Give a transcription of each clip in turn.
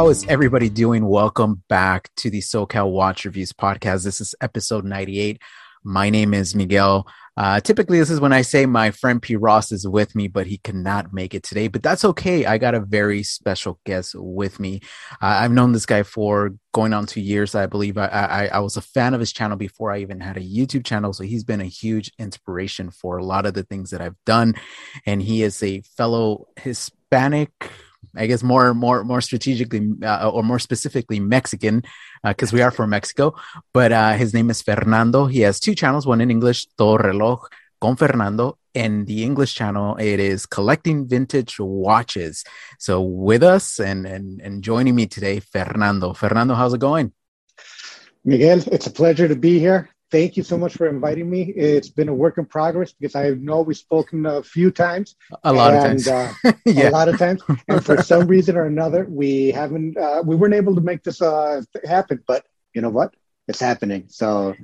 How is everybody doing? Welcome back to the SoCal Watch Reviews podcast. This is episode 98. My name is Miguel. Uh, typically, this is when I say my friend P. Ross is with me, but he cannot make it today. But that's okay. I got a very special guest with me. Uh, I've known this guy for going on two years, I believe. I, I, I was a fan of his channel before I even had a YouTube channel, so he's been a huge inspiration for a lot of the things that I've done. And he is a fellow Hispanic I guess more more more strategically uh, or more specifically Mexican because uh, we are from Mexico. But uh, his name is Fernando. He has two channels, one in English, Todo Reloj con Fernando, and the English channel it is collecting vintage watches. So with us and and and joining me today, Fernando. Fernando, how's it going? Miguel, it's a pleasure to be here thank you so much for inviting me. It's been a work in progress because I know we've spoken a few times. A lot and, of times. Uh, yeah. A lot of times. And for some reason or another, we haven't, uh, we weren't able to make this uh, happen. But you know what? It's happening. So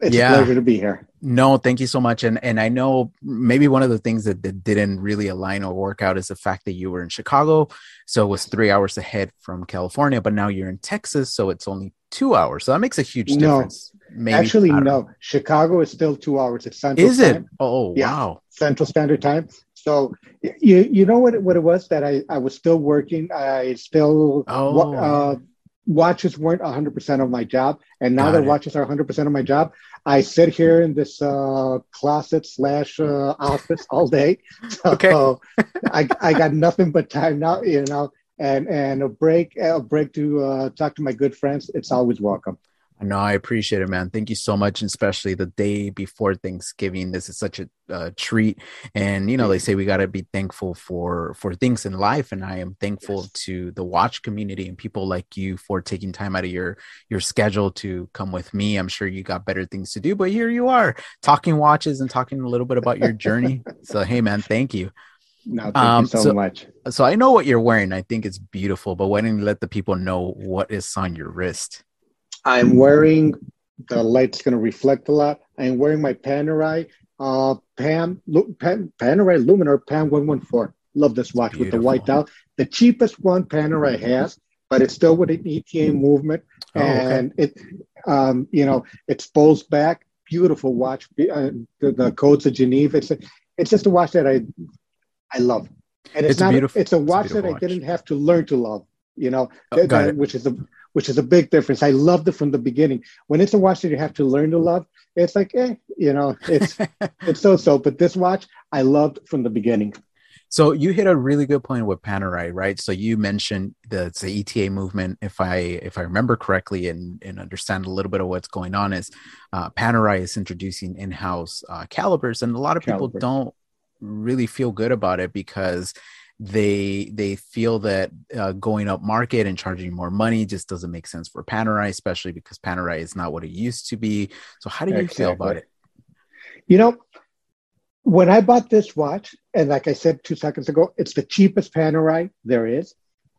it's yeah. a pleasure to be here. No, thank you so much. And and I know maybe one of the things that, that didn't really align or work out is the fact that you were in Chicago, so it was three hours ahead from California, but now you're in Texas, so it's only two hours. So that makes a huge difference. No, maybe, actually, no. Know. Chicago is still two hours. It's Central. Is it? Time. Oh, yeah. wow. Central Standard Time. So you you know what what it was that I I was still working. I still oh. uh, watches weren't 100% of my job and now Got that it. watches are 100% of my job i sit here in this uh, closet slash uh, office all day so okay. I, I got nothing but time now you know and and a break a break to uh, talk to my good friends it's always welcome no, I appreciate it, man. Thank you so much, and especially the day before Thanksgiving. This is such a uh, treat, and you know they say we got to be thankful for for things in life, and I am thankful yes. to the watch community and people like you for taking time out of your your schedule to come with me. I'm sure you got better things to do, but here you are talking watches and talking a little bit about your journey. so hey, man, thank you. No, thank um, you so, so, much. So I know what you're wearing. I think it's beautiful, but why don't you let the people know what is on your wrist? I'm wearing the light's going to reflect a lot. I'm wearing my Panerai uh, Pam, Pan, Panerai Luminor Pam 114. Love this watch Beautiful. with the white dial. The cheapest one Panerai has, but it's still with an ETA movement. Oh, and okay. it, um, you know, it spools back. Beautiful watch. Uh, the, the codes of Geneva. It's, a, it's just a watch that I, I love. And it's, it's not, beautiful, it's a watch it's a that watch. I didn't have to learn to love, you know, oh, that, which is a, which is a big difference. I loved it from the beginning. When it's a watch that you have to learn to love, it's like, eh, you know, it's it's so so. But this watch, I loved from the beginning. So you hit a really good point with Panerai, right? So you mentioned the, the ETA movement. If I if I remember correctly and, and understand a little bit of what's going on, is uh, Panerai is introducing in-house uh, calibers, and a lot of people don't really feel good about it because they they feel that uh, going up market and charging more money just doesn't make sense for Panerai, especially because Panerai is not what it used to be. So how do you exactly. feel about it? You know, when I bought this watch, and like I said two seconds ago, it's the cheapest Panerai there is.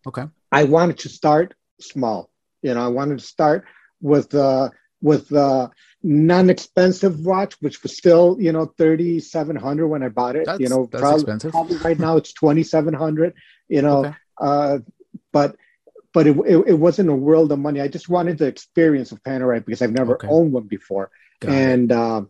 Okay. I wanted to start small. You know, I wanted to start with uh, with uh, non-expensive watch, which was still you know thirty seven hundred when I bought it. That's, you know, probably, probably, right now it's twenty seven hundred. You know, okay. uh, but but it, it, it, wasn't a world of money. I just wanted the experience of Panerai because I've never okay. owned one before. Got and uh,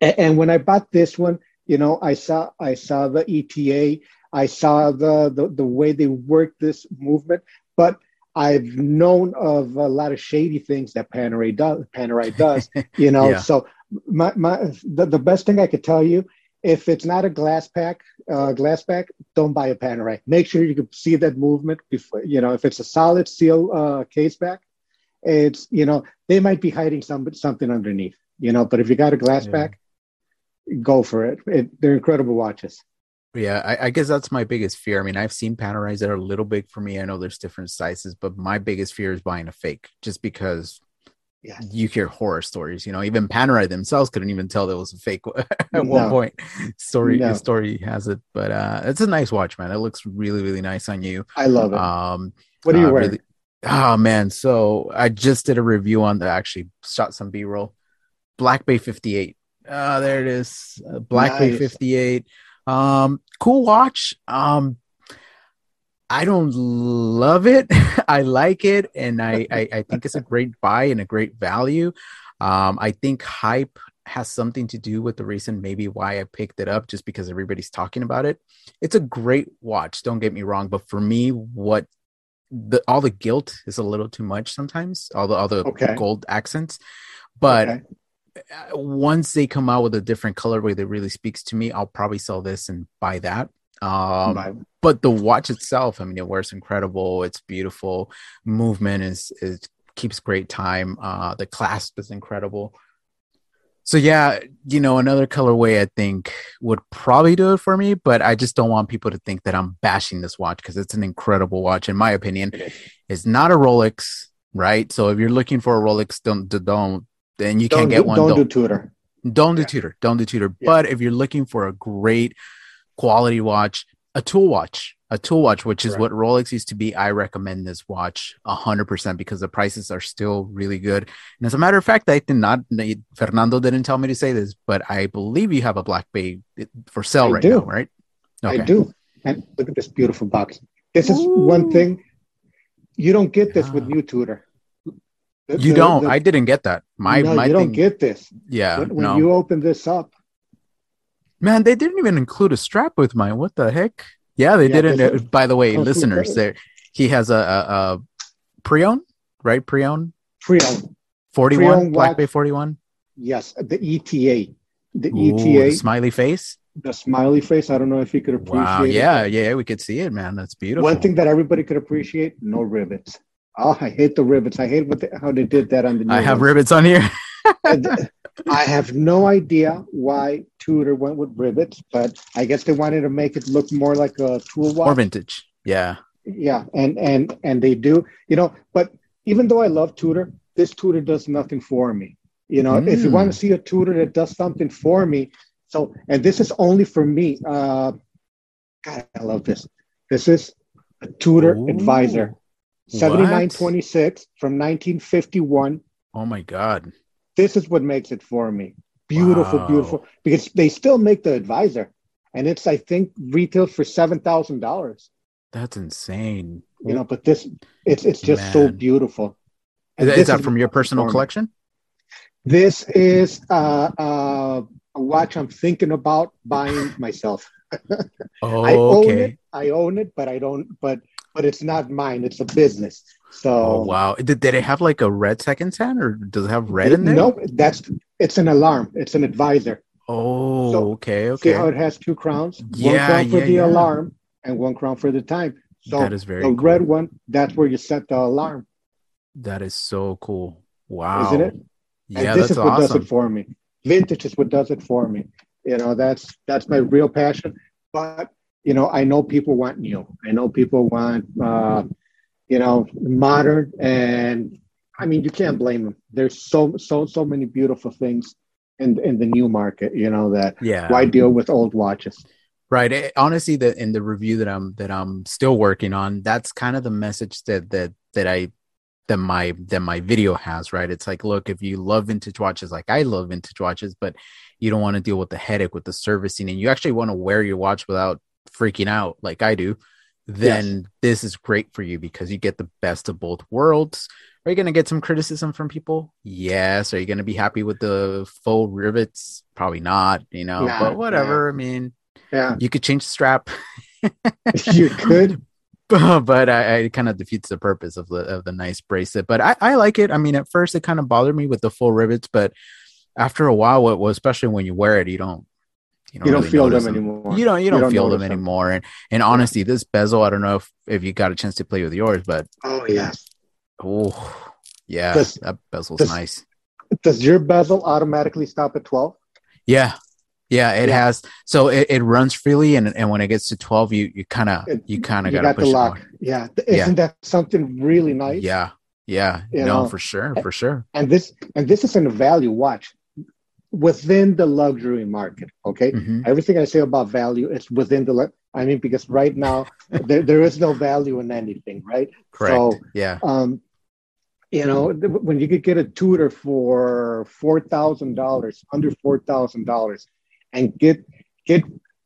and when I bought this one, you know, I saw I saw the ETA, I saw the the, the way they work this movement, but I've known of a lot of shady things that Panerai does. Panerai does, you know. yeah. So my my the, the best thing I could tell you, if it's not a glass pack, uh, glass pack, don't buy a Panerai. Make sure you can see that movement before. You know, if it's a solid steel uh, case back, it's you know they might be hiding some something underneath. You know, but if you got a glass yeah. pack, go for it. it. They're incredible watches. Yeah, I, I, guess that's my biggest fear. I mean, I've seen Panerais that are a little big for me. I know there's different sizes, but my biggest fear is buying a fake, just because yeah. you hear horror stories. You know, even Panerai themselves couldn't even tell there was a fake at no. one point. Story no. story has it, but uh, it's a nice watch, man. It looks really really nice on you. I love it. Um, what are you uh, wearing? Really, oh man, so I just did a review on the actually shot some B roll. Black Bay 58. Ah, there it is. Uh, Black nice. Bay 58. Um, cool watch. Um, I don't love it. I like it, and I, I, I think it's a great buy and a great value. Um, I think hype has something to do with the reason maybe why I picked it up, just because everybody's talking about it. It's a great watch. Don't get me wrong, but for me, what the all the gilt is a little too much sometimes. All the all the okay. gold accents, but. Okay. Uh, once they come out with a different colorway that really speaks to me, I'll probably sell this and buy that. Um, but the watch itself, I mean, it wears incredible. It's beautiful. Movement is is keeps great time. Uh, the clasp is incredible. So yeah, you know, another colorway I think would probably do it for me, but I just don't want people to think that I'm bashing this watch because it's an incredible watch, in my opinion. It's not a Rolex, right? So if you're looking for a Rolex, don't don't then you can't get one. Don't, don't do Tudor. Don't do yeah. Tudor. Don't do Tudor. Yeah. But if you're looking for a great quality watch, a tool watch, a tool watch, which is what Rolex used to be. I recommend this watch hundred percent because the prices are still really good. And as a matter of fact, I did not. Fernando didn't tell me to say this, but I believe you have a Black Bay for sale I right do. now, right? Okay. I do. And look at this beautiful box. This is Ooh. one thing you don't get this yeah. with new Tudor. You the, don't. The, I didn't get that. My no, my you thing, don't get this. Yeah. When, when no. you open this up, Man, they didn't even include a strap with mine. What the heck? Yeah, they yeah, didn't. Uh, by the way, listeners, there he has a, a, a pre-owned, right? Pre-owned. Pre-owned. Forty-one Black Bay forty-one. Yes, the ETA. The Ooh, ETA. The smiley face. The smiley face. I don't know if you could appreciate. Wow. Yeah, it. yeah, we could see it, man. That's beautiful. One thing that everybody could appreciate: no rivets. Oh, I hate the rivets. I hate what the, how they did that on the. I have ones. rivets on here. I have no idea why Tudor went with rivets, but I guess they wanted to make it look more like a tool watch. More vintage. Yeah. Yeah, and and and they do, you know, but even though I love Tudor, this Tudor does nothing for me. You know, mm. if you want to mm. see a Tudor that does something for me, so and this is only for me. Uh God, I love this. This is a Tudor Ooh. advisor. 7926 from 1951. Oh my god. This is what makes it for me. Beautiful, wow. beautiful. Because they still make the advisor, and it's I think retail for seven thousand dollars. That's insane. You know, but this it's it's just Man. so beautiful. And is, that from your personal collection? This is uh, uh, a watch I'm thinking about buying myself. oh, I own okay. it. I own it, but I don't. But but it's not mine. It's a business. So oh, wow, did, did it have like a red second hand, or does it have red in there? No, that's it's an alarm. It's an advisor. Oh, so, okay, okay. See how it has two crowns? Yeah, one crown for yeah, the yeah. alarm and one crown for the time. So that is very the cool. red one. That's where you set the alarm. That is so cool. Wow, isn't it? Yeah, and this is what awesome. does it for me. Vintage is what does it for me. You know, that's that's my real passion. But you know, I know people want new. I know people want, uh, you know, modern, and I mean, you can't blame them. There's so so so many beautiful things in in the new market. You know that. Yeah. Why deal with old watches? Right. It, honestly, the, in the review that I'm that I'm still working on, that's kind of the message that that that I that my that my video has. Right. It's like, look, if you love vintage watches, like I love vintage watches, but you don't want to deal with the headache with the servicing, and you actually want to wear your watch without freaking out like I do, then yes. this is great for you because you get the best of both worlds. Are you going to get some criticism from people? Yes. Are you going to be happy with the faux rivets? Probably not, you know, nah, but whatever. Nah. I mean, yeah, you could change the strap. you could. but I, I kind of defeats the purpose of the of the nice bracelet. But I, I like it. I mean, at first it kind of bothered me with the full rivets, but after a while, well, especially when you wear it, you don't you don't, you don't really feel them, them, anymore. You don't you don't, don't feel them, them anymore. And and honestly, this bezel, I don't know if, if you got a chance to play with yours, but oh yeah, oh yeah, does, that bezel's does, nice. Does your bezel automatically stop at twelve? Yeah, yeah, it yeah. has. So it, it runs freely, and and when it gets to twelve, you you kind of you kind of got to push the lock. Yeah, isn't yeah. that something really nice? Yeah, yeah, you no, know? for sure, for sure. And this and this isn't a value watch within the luxury market. Okay, mm-hmm. everything I say about value is within the. I mean, because right now there, there is no value in anything, right? Correct. So, yeah. Um, you know, when you could get a Tudor for four thousand dollars, under four thousand dollars, and get get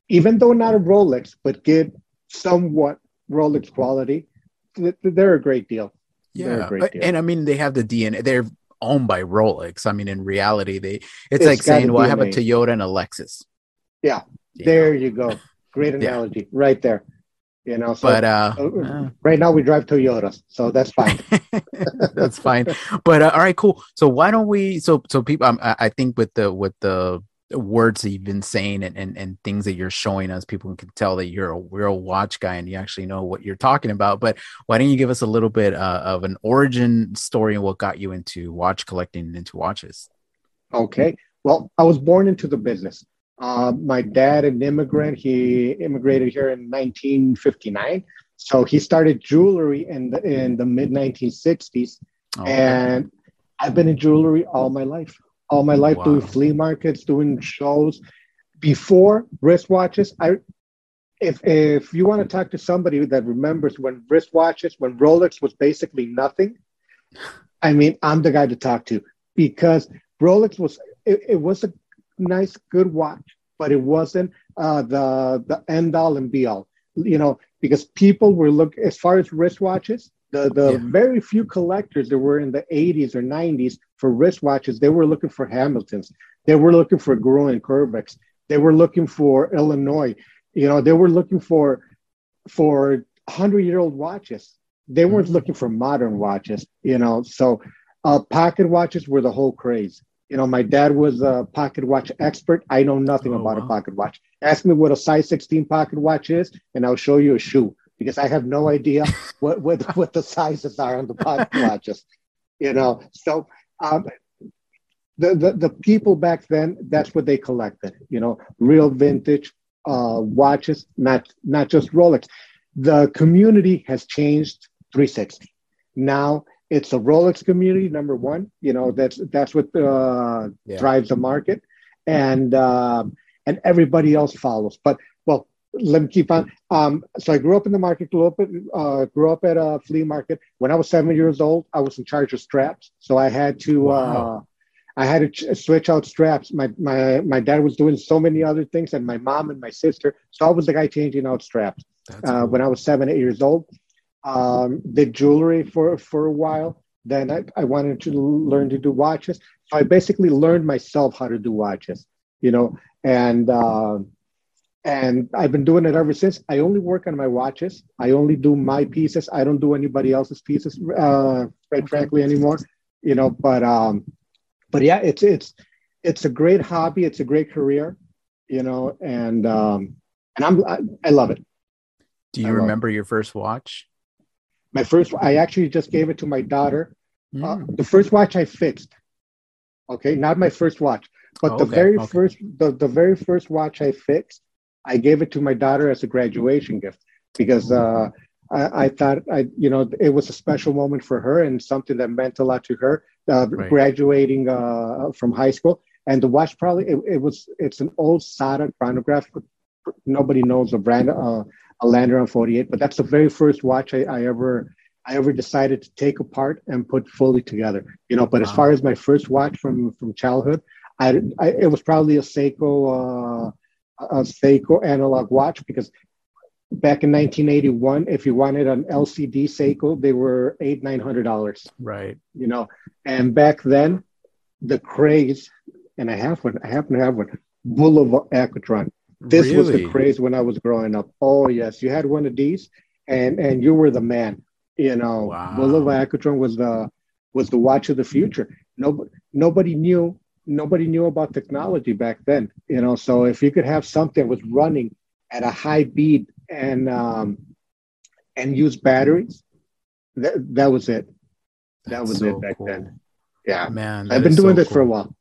even though not a Rolex, but get somewhat Rolex quality, they're a great deal. Yeah, deal. and I mean they have the DNA. They're owned by Rolex. I mean, in reality, they it's, it's like saying, "Well, I have a Toyota and a Lexus." Yeah, you there know. you go. Great analogy, yeah. right there. You know, so, but uh, uh, right now we drive Toyotas, so that's fine. that's fine. But uh, all right, cool. So why don't we? So so people, um, I think with the with the words that you've been saying and, and, and things that you're showing us, people can tell that you're a real watch guy and you actually know what you're talking about. But why don't you give us a little bit uh, of an origin story and what got you into watch collecting and into watches? Okay. Well, I was born into the business. Uh, my dad, an immigrant, he immigrated here in 1959. So he started jewelry in the in the mid 1960s, oh, and I've been in jewelry all my life all my life wow. doing flea markets, doing shows. Before wristwatches, I if if you want to talk to somebody that remembers when wristwatches, when Rolex was basically nothing, I mean, I'm the guy to talk to because Rolex was it, it was a nice, good watch, but it wasn't uh, the the end all and be all. You know, because people were look as far as wristwatches, the the yeah. very few collectors that were in the 80s or 90s for wristwatches, they were looking for Hamiltons. They were looking for Gruen and Curvex. They were looking for Illinois. You know, they were looking for for hundred year old watches. They weren't mm-hmm. looking for modern watches. You know, so uh, pocket watches were the whole craze. You know, my dad was a pocket watch expert. I know nothing oh, about wow. a pocket watch. Ask me what a size 16 pocket watch is, and I'll show you a shoe because I have no idea what, what, what the sizes are on the pocket watches. You know, so um, the, the, the people back then, that's what they collected, you know, real vintage uh, watches, not, not just Rolex. The community has changed 360. Now it's a Rolex community, number one, you know, that's, that's what uh, yeah. drives the market. And, um, and everybody else follows. But let me keep on. Um, so I grew up in the market, grew up at, uh, grew up at a flea market. When I was seven years old, I was in charge of straps. So I had to, wow. uh, I had to ch- switch out straps. My, my, my dad was doing so many other things and my mom and my sister. So I was the guy changing out straps uh, cool. when I was seven, eight years old. Um, did jewelry for, for a while. Then I, I wanted to learn to do watches. So I basically learned myself how to do watches, you know, and, um, and I've been doing it ever since. I only work on my watches. I only do my pieces. I don't do anybody else's pieces, uh, quite frankly, anymore. You know, but um, but yeah, it's it's it's a great hobby. It's a great career. You know, and um, and I'm I, I love it. Do you remember your first watch? My first, I actually just gave it to my daughter. Mm. Uh, the first watch I fixed. Okay, not my first watch, but oh, the very okay. first, the, the very first watch I fixed I gave it to my daughter as a graduation gift because uh, I, I, thought I, you know, it was a special moment for her and something that meant a lot to her. Uh, right. Graduating uh, from high school, and the watch probably it, it, was it's an old Sada chronograph. Nobody knows a brand, uh, a Landeron 48, but that's the very first watch I, I ever I ever decided to take apart and put fully together. You know, but wow. as far as my first watch from from childhood, I, I it was probably a Seiko uh, a Seiko analog watch because back in 1981, if you wanted an LCD Seiko, they were eight nine hundred dollars. Right. You know, and back then, the craze, and I have one. I happen to have one. Bulova Accutron. This really? was the craze when I was growing up. Oh yes, you had one of these, and and you were the man. You know, wow. Bulova Accutron was the was the watch of the future. Nobody nobody knew nobody knew about technology back then, you know. So if you could have something that was running at a high beat and um, and use batteries, that that was it. That That's was so it back cool. then. Yeah, man, I've been doing so this cool. for a while.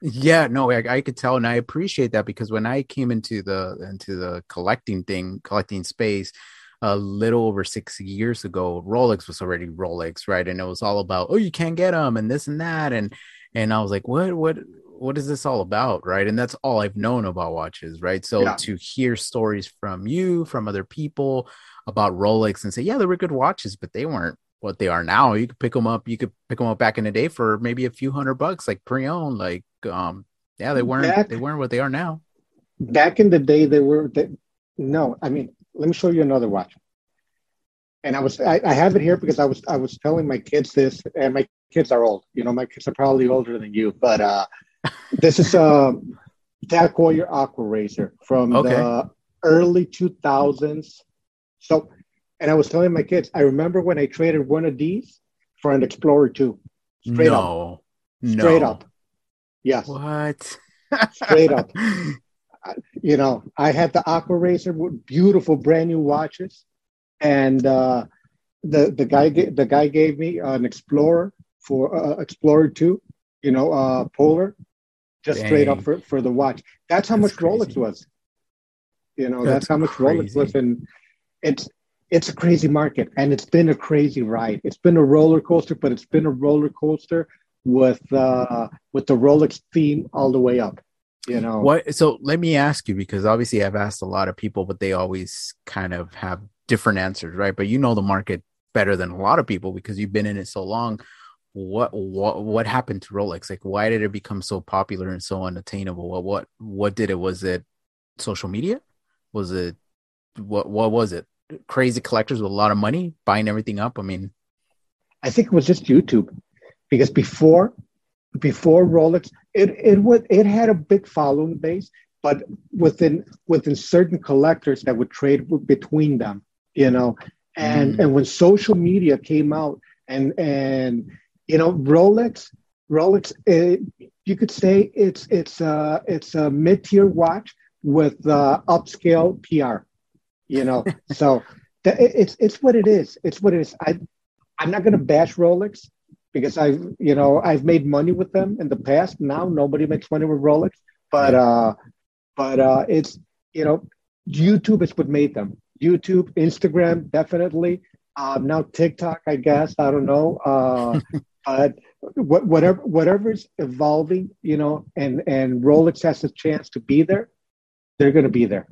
Yeah, no, I, I could tell, and I appreciate that because when I came into the into the collecting thing, collecting space, a little over six years ago, Rolex was already Rolex, right? And it was all about, oh, you can't get them and this and that. And and I was like, what, what, what is this all about, right? And that's all I've known about watches, right? So yeah. to hear stories from you, from other people about Rolex, and say, yeah, they were good watches, but they weren't what they are now. You could pick them up. You could pick them up back in the day for maybe a few hundred bucks, like pre-owned. Like, um, yeah, they weren't. Back, they weren't what they are now. Back in the day, they were. They, no, I mean, let me show you another watch. and I was I, I, have it here because I was I was telling my kids this, and my kids are old. You know, my kids are probably older than you, but uh, this is a TAG Heuer Aquaracer from okay. the early 2000s. So, and I was telling my kids, I remember when I traded one of these for an Explorer 2. Straight no. up. Straight no. up. Yes. What? Straight up. you know, I had the Aquaracer with beautiful brand new watches, and uh, the the guy the guy gave me an Explorer for uh, Explorer two, you know, uh, Polar, just Dang. straight up for, for the watch. That's how that's much crazy. Rolex was. You know, that's, that's how much crazy. Rolex was, and it's it's a crazy market, and it's been a crazy ride. It's been a roller coaster, but it's been a roller coaster with uh, with the Rolex theme all the way up you know what so let me ask you because obviously i've asked a lot of people but they always kind of have different answers right but you know the market better than a lot of people because you've been in it so long what what what happened to rolex? Like why did it become so popular and so unattainable? What what what did it? Was it social media? Was it what what was it? Crazy collectors with a lot of money buying everything up? I mean i think it was just youtube because before before Rolex, it it would it had a big following base, but within within certain collectors that would trade between them, you know, and mm. and when social media came out and and you know Rolex Rolex it, you could say it's it's a it's a mid tier watch with uh, upscale PR, you know, so. it's it's what it is. It's what it is. I I'm not going to bash Rolex because I've you know I've made money with them in the past. Now nobody makes money with Rolex, but uh, but uh, it's you know YouTube is what made them. YouTube, Instagram, definitely. Um, now TikTok, I guess I don't know. Uh, but what, whatever whatever's evolving, you know, and and Rolex has a chance to be there, they're going to be there.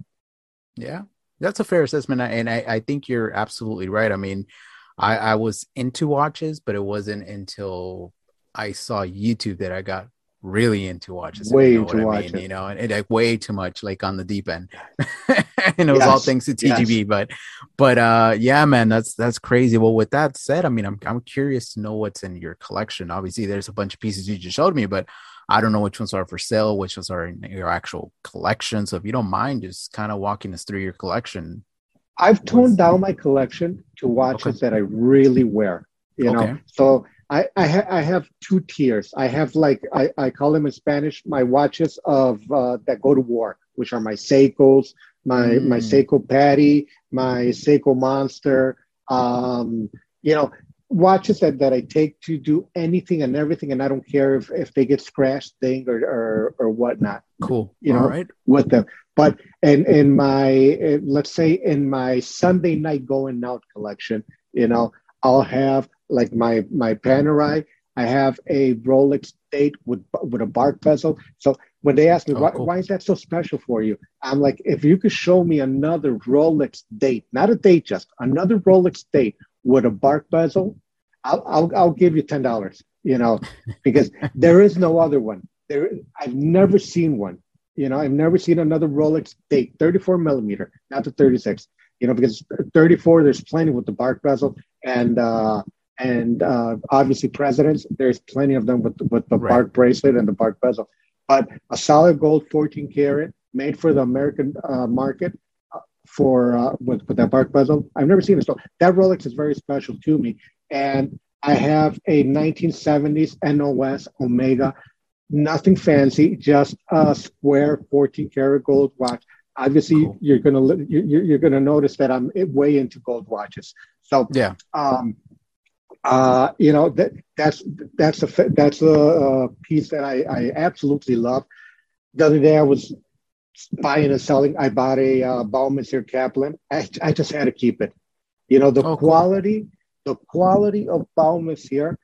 Yeah, that's a fair assessment, and I, I think you're absolutely right. I mean, I, I was into watches, but it wasn't until I saw YouTube that I got really into watches. Way you know into watches, you know, and, and, like way too much, like on the deep end. and it was yes. all thanks to TGB. Yes. But, but uh, yeah, man, that's that's crazy. Well, with that said, I mean, I'm I'm curious to know what's in your collection. Obviously, there's a bunch of pieces you just showed me, but I don't know which ones are for sale, which ones are in your actual collection. So if you don't mind, just kind of walking us through your collection. I've toned down my collection to watches okay. that I really wear. You okay. know, so I I, ha- I, have two tiers. I have like I, I call them in Spanish my watches of uh, that go to war, which are my Seikos, my mm. my Seiko PADI, my Seiko Monster. Um, you know, watches that, that I take to do anything and everything, and I don't care if, if they get scratched, thing or, or or whatnot. Cool. You know, right. with them. But in in my let's say in my Sunday night going out collection, you know, I'll have like my my Panerai. I have a Rolex date with with a bark bezel. So when they ask me oh, why, cool. why is that so special for you, I'm like, if you could show me another Rolex date, not a date, just another Rolex date with a bark bezel, I'll I'll, I'll give you ten dollars. You know, because there is no other one. There, I've never seen one. You know, I've never seen another Rolex date, 34 millimeter, not the 36. You know, because 34, there's plenty with the bark bezel, and uh, and uh, obviously presidents, there's plenty of them with with the right. bark bracelet and the bark bezel. But a solid gold 14 karat, made for the American uh, market, uh, for uh, with with that bark bezel. I've never seen it. So that Rolex is very special to me, and I have a 1970s NOS Omega nothing fancy, just a square 14 karat gold watch. Obviously, cool. you're gonna you're, you're gonna notice that I'm way into gold watches. So yeah, um, uh, you know that that's that's a that's a, a piece that I, I absolutely love. The other day I was buying and selling. I bought a uh, Baume & Mercier Capeland. I, I just had to keep it. You know the oh, quality, cool. the quality of Baumeser,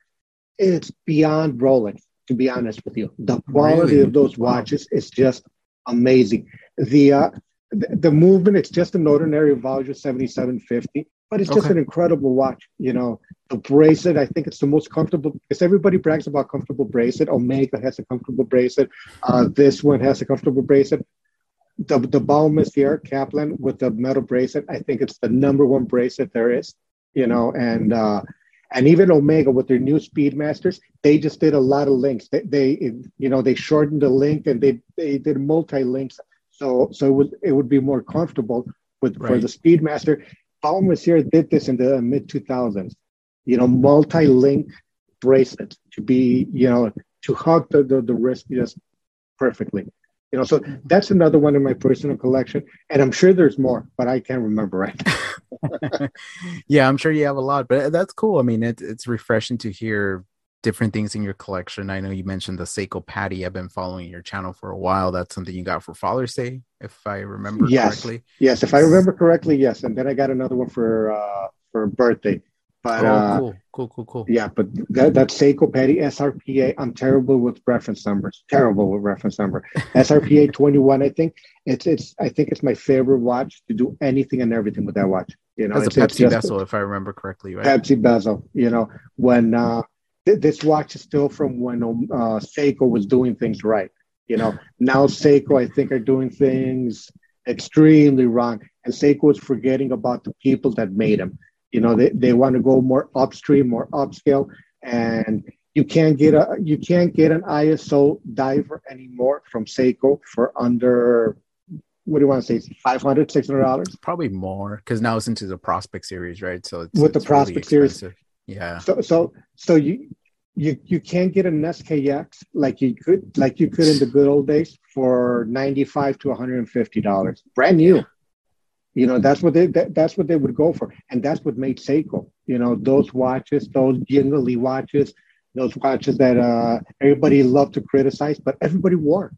it's beyond Rolex to be honest with you. The quality really? of those watches wow. is just amazing. The uh, the, movement, it's just an ordinary Valjoux 7750, but it's just okay. an incredible watch. You know, the bracelet, I think it's the most comfortable because everybody brags about comfortable bracelet. Omega has a comfortable bracelet. Uh, this one has a comfortable bracelet. The the Baume & Mercier Capeland with the metal bracelet, I think it's the number one bracelet there is. you know, and uh, and even Omega with their new Speedmasters, they just did a lot of links. They, they you know, they shortened the link and they they did multi links, so so it would it would be more comfortable with right. for the Speedmaster. Baume & Mercier did this in the mid 2000s, you know, multi link bracelets to be, you know, to hug the, the, the wrist just perfectly. You know, so that's another one in my personal collection, and I'm sure there's more, but I can't remember right. yeah, I'm sure you have a lot, but that's cool. I mean, it, it's refreshing to hear different things in your collection. I know you mentioned the Seiko PADI. I've been following your channel for a while. That's something you got for Father's Day, if I remember yes. correctly. Yes, if I remember correctly, yes. And then I got another one for uh, for birthday. But oh, uh, cool, cool, cool, cool. Yeah, but that, that Seiko PADI SRPA, I'm terrible with reference numbers. Terrible with reference number. SRPA 21, I think it's it's I think it's my favorite watch to do anything and everything with that watch. You know, it's, it's a Pepsi bezel, if I remember correctly, right? Pepsi bezel. You know, when uh, this watch is still from when uh, Seiko was doing things right. You know, now Seiko, I think, are doing things extremely wrong, and Seiko is forgetting about the people that made them you know, they, they want to go more upstream, more upscale, and you can't get a you can't get an ISO diver anymore from Seiko for under what do you want to say 500 600 dollars? Probably more because now it's into the Prospex series right? So it's, with it's the Prospex really series yeah so so so you you you can't get an skx like you could like you could in the good old days for 95 to 150 dollars brand new you know, that's what they that, that's what they would go for, and that's what made Seiko. You know, those watches, those jingly watches, those watches that uh, everybody loved to criticize, but everybody wore.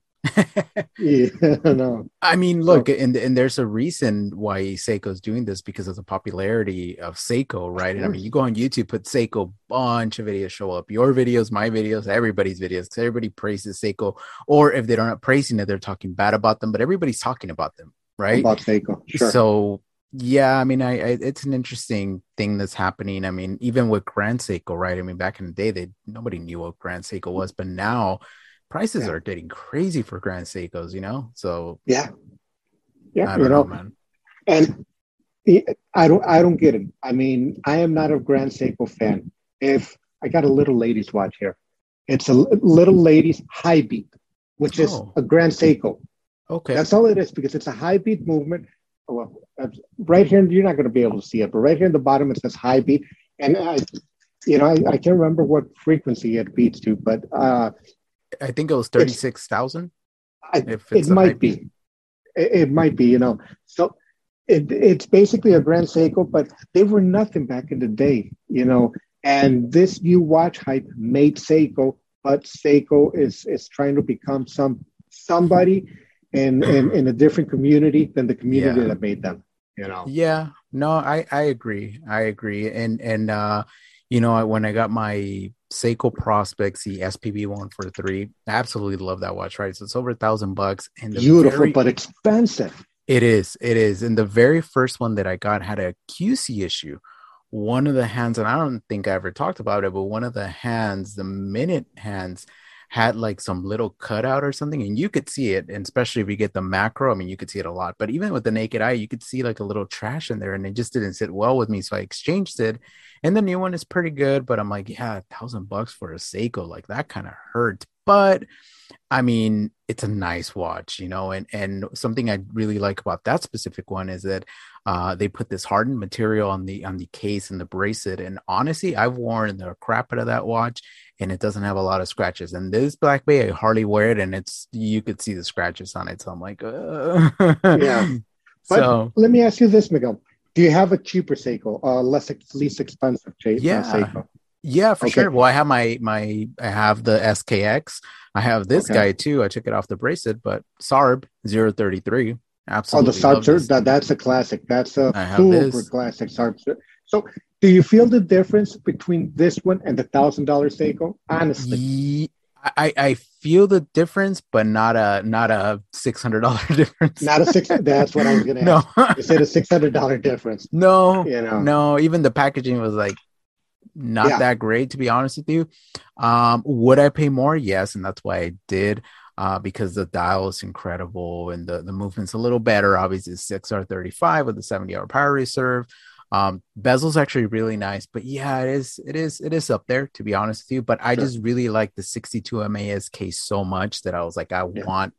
Yeah, no. I mean, look, so, and and there's a reason why Seiko's doing this because of the popularity of Seiko, right? And I mean, you go on YouTube, put Seiko, bunch of videos show up. Your videos, my videos, everybody's videos. Because everybody praises Seiko, or if they're not praising it, they're talking bad about them. But everybody's talking about them, right? About Seiko, sure. So yeah, I mean, I, I, it's an interesting thing that's happening. I mean, even with Grand Seiko, right? I mean, back in the day, they nobody knew what Grand Seiko was, but now prices yeah. are getting crazy for Grand Seikos, you know. So yeah, yeah, you know, know, man. and I don't, I don't get it. I mean, I am not a Grand Seiko fan. If I got a little ladies watch here, it's a little ladies high beat, which is oh. a Grand Seiko. Okay. That's all it is because it's a high beat movement. Well, right here, you're not going to be able to see it, but right here in the bottom, it says high beat. And I, you know, I, I can't remember what frequency it beats to, but uh, I think it was 36,000. It might be. It, it, might be, you know. So it, it's basically a Grand Seiko, but they were nothing back in the day, you know. And this new watch hype made Seiko, but Seiko is is trying to become some somebody in, in, in a different community than the community yeah. that made them. You know. Yeah. No, I I agree. I agree. And and uh, you know, when I got my Seiko Prospex, the SPB one for three, I absolutely love that watch. Right, so it's over a thousand bucks. And beautiful, very, but expensive. It is. It is. And the very first one that I got had a QC issue. One of the hands, and I don't think I ever talked about it, but one of the hands, the minute hands, had like some little cutout or something and you could see it and especially if you get the macro i mean you could see it a lot but even with the naked eye you could see like a little trash in there and it just didn't sit well with me so i exchanged it and the new one is pretty good but i'm like yeah a thousand bucks for a seiko like that kind of hurt but I mean, it's a nice watch, you know, and and something I really like about that specific one is that uh, they put this hardened material on the on the case and the bracelet. And honestly, I've worn the crap out of that watch, and it doesn't have a lot of scratches. And this Black Bay, I hardly wear it, and it's you could see the scratches on it. So I'm like, uh. yeah. But so, let me ask you this, Miguel: Do you have a cheaper Seiko, uh, less least expensive uh, yeah. Seiko? Yeah, for okay. sure. Well, I have my my I have the SKX. I have this okay. guy too. I took it off the bracelet, but Sarb 033. Absolutely. Oh, the Sarb that, that's a classic. That's a super classic Sarb. So, do you feel the difference between this one and the thousand dollar Seiko? Honestly, I, I feel the difference, but not a not a six hundred dollar difference. Not a six. That's what I was gonna. no, ask. you said a six hundred dollar difference. No, you know, no. Even the packaging was like not yeah. that great to be honest with you. Um, would I pay more? Yes, and that's why I did. Uh, because the dial is incredible and the, the movement's a little better. Obviously, 6R35 with the 70 hour power reserve. Um, bezel's actually really nice, but yeah, it is it is it is up there to be honest with you. But I sure. just really like the 62 MAS case so much that I was like, I yeah. want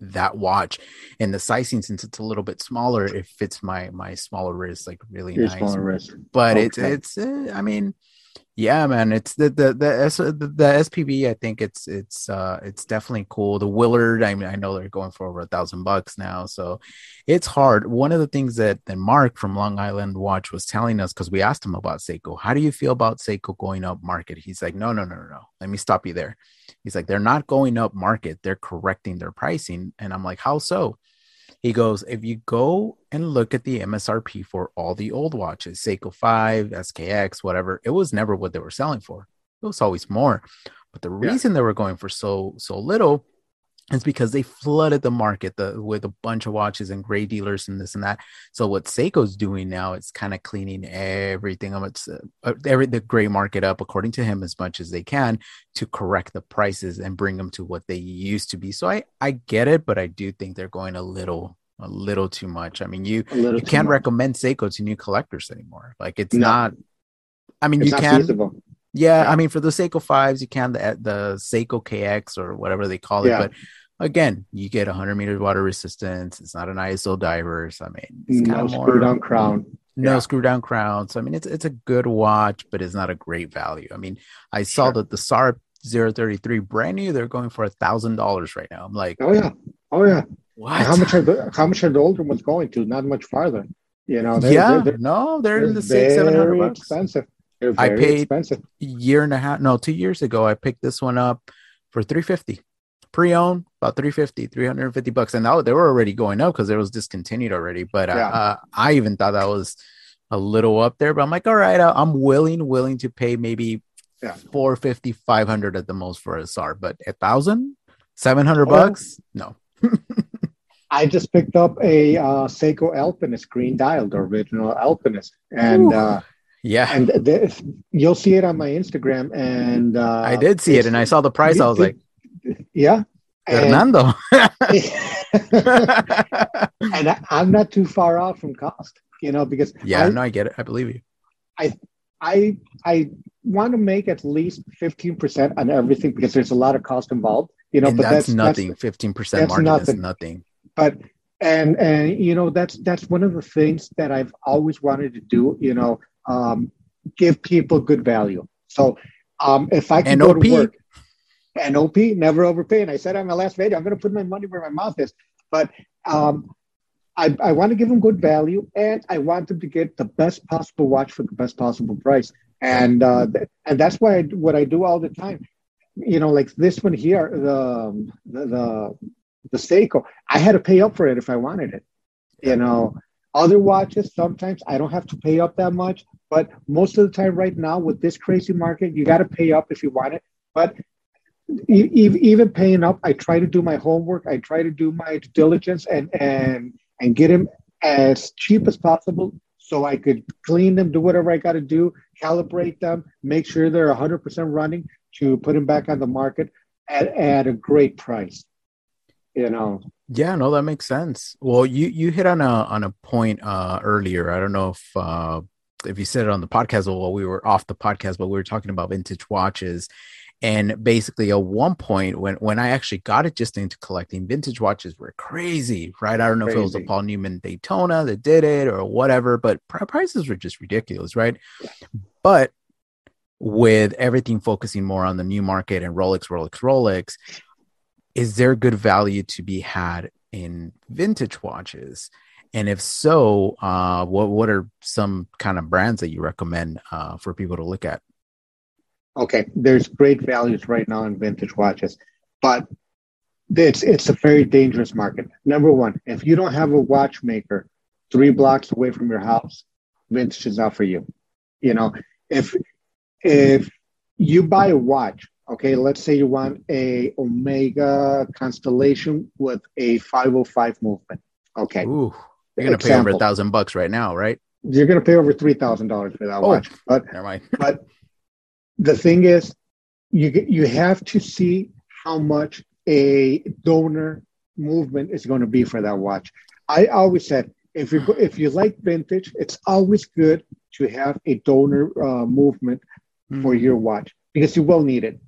that watch and the sizing since it's a little bit smaller it fits my my smaller wrist like really Your nice but okay. it's it's uh, i mean yeah man it's the the the, the the spb i think it's it's uh it's definitely cool. The willard i mean i know they're going for over a thousand bucks now so it's hard. One of the things that that mark from long island watch was telling us because we asked him about seiko how do you feel about seiko going up market? He's like no no no no no. Let me stop you there. He's like they're not going up market. They're correcting their pricing. And i'm like how so he goes, if you go and look at the MSRP for all the old watches, Seiko 5, SKX, whatever, it was never what they were selling for. It was always more. But the yeah. reason they were going for so so little it's because they flooded the market the, with a bunch of watches and gray dealers and this and that. So what Seiko's doing now is kind of cleaning everything of its uh, every the gray market up according to him as much as they can to correct the prices and bring them to what they used to be. So I I get it, but I do think they're going a little a little too much. I mean, you you can't much. recommend Seiko to new collectors anymore. Like it's no. not. I mean, it's you can. Feasible. Yeah, I mean, for the Seiko fives, you can the the Seiko KX or whatever they call it, yeah. but again, you get 100 meters water resistance. It's not an ISO divers. I mean, it's no screw down crown. No yeah. screw down crown. So I mean, it's it's a good watch, but it's not a great value. I mean, I saw sure. that the SARB 033 brand new. They're going for a thousand dollars right now. I'm like, oh yeah, oh yeah. What? How much are the how much are the older ones going to? Not much farther. You know. They're, yeah. They're, they're, no, they're, they're in the six seven hundred bucks. Expensive. I paid expensive. a year and a half, no, two years ago. I picked this one up for three fifty pre-owned about 350 350 bucks and now they were already going up because it was discontinued already but yeah. uh, i even thought that was a little up there but i'm like all right i'm willing willing to pay maybe yeah. 450 500 at the most for a sar but a thousand 700 bucks no i just picked up a uh, seiko alpinist green dial the original alpinist and uh, yeah, and you'll see it on my Instagram. And uh, I did see it, and I saw the price. I was like, yeah. Fernando. And, and I, am not too far off from cost, you know, because yeah, I, no, I get it. I believe you. I I I want to make at least 15% on everything because there's a lot of cost involved. You know, and but that's, that's nothing. 15% margin nothing. is nothing. But and and you know that's that's one of the things that I've always wanted to do, you know, um, give people good value. So um, if I can NOP. go to work, NOP, never overpay. And I said on my last video, I'm going to put my money where my mouth is. But um, I, I want to give them good value, and I want them to get the best possible watch for the best possible price. And uh, th- and that's why I, what I do all the time. You know, like this one here, the the the, the Seiko, I had to pay up for it if I wanted it. You know, other watches sometimes I don't have to pay up that much, but most of the time right now with this crazy market, you got to pay up if you want it. But even paying up, I try to do my homework. I try to do my diligence and and and get them as cheap as possible, so I could clean them, do whatever I got to do, calibrate them, make sure they're 100% running to put them back on the market at, at a great price. You know. Yeah, no, that makes sense. Well, you you hit on a on a point uh, earlier. I don't know if uh, if you said it on the podcast or while we were off the podcast, but we were talking about vintage watches and basically, at one point, when when I actually got it just into collecting, vintage watches were crazy, right? I don't know crazy. if it was a Paul Newman Daytona that did it or whatever, but prices were just ridiculous, right? But with everything focusing more on the new market and Rolex, Rolex, Rolex, is there good value to be had in vintage watches? And if so, uh, what what are some kind of brands that you recommend uh, for people to look at? Okay, there's great values right now in vintage watches, but it's it's a very dangerous market. Number one, if you don't have a watchmaker three blocks away from your house, vintage is not for you. You know, if if you buy a watch, okay, let's say you want a Omega Constellation with a 505 movement. Okay. Ooh, you're gonna Example. pay over a thousand bucks right now, right? You're gonna pay over three thousand dollars for that oh, watch. But never mind. but the thing is, you you have to see how much a donor movement is going to be for that watch. I always said if you if you like vintage, it's always good to have a donor uh, movement mm-hmm. for your watch because you will need it.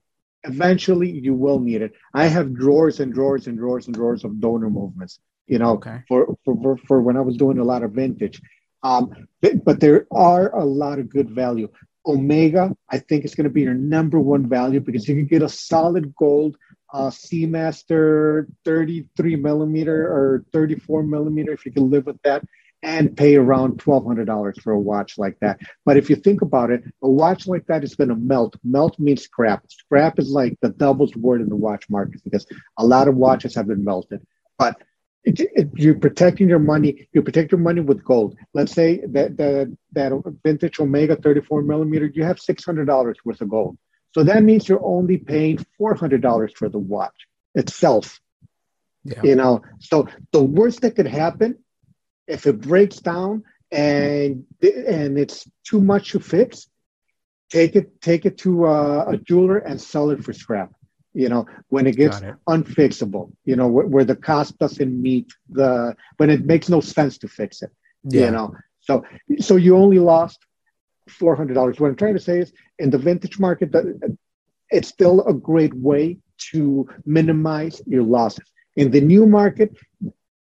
Eventually, you will need it. I have drawers and drawers and drawers and drawers of donor movements. You know, okay. for, for for when I was doing a lot of vintage. Um, but, there are a lot of good value. Omega, I think, is going to be your number one value because you can get a solid gold uh, Seamaster 33 millimeter or 34 millimeter if you can live with that and pay around $1,200 for a watch like that. But if you think about it, a watch like that is going to melt. Melt means scrap. Scrap is like the doublest word in the watch market because a lot of watches have been melted. But it, it, you're protecting your money. You protect your money with gold. Let's say that that, that vintage Omega 34 millimeter, you have $600 worth of gold. So that means you're only paying $400 for the watch itself. Yeah. You know, so the worst that could happen if it breaks down and and it's too much to fix, take it take it to a, a jeweler and sell it for scrap. You know, when it gets it. unfixable, you know, where, where, the cost doesn't meet the when it makes no sense to fix it. Yeah. You know, so so you only lost four hundred dollars. What I'm trying to say is, in the vintage market, it's still a great way to minimize your losses. In the new market,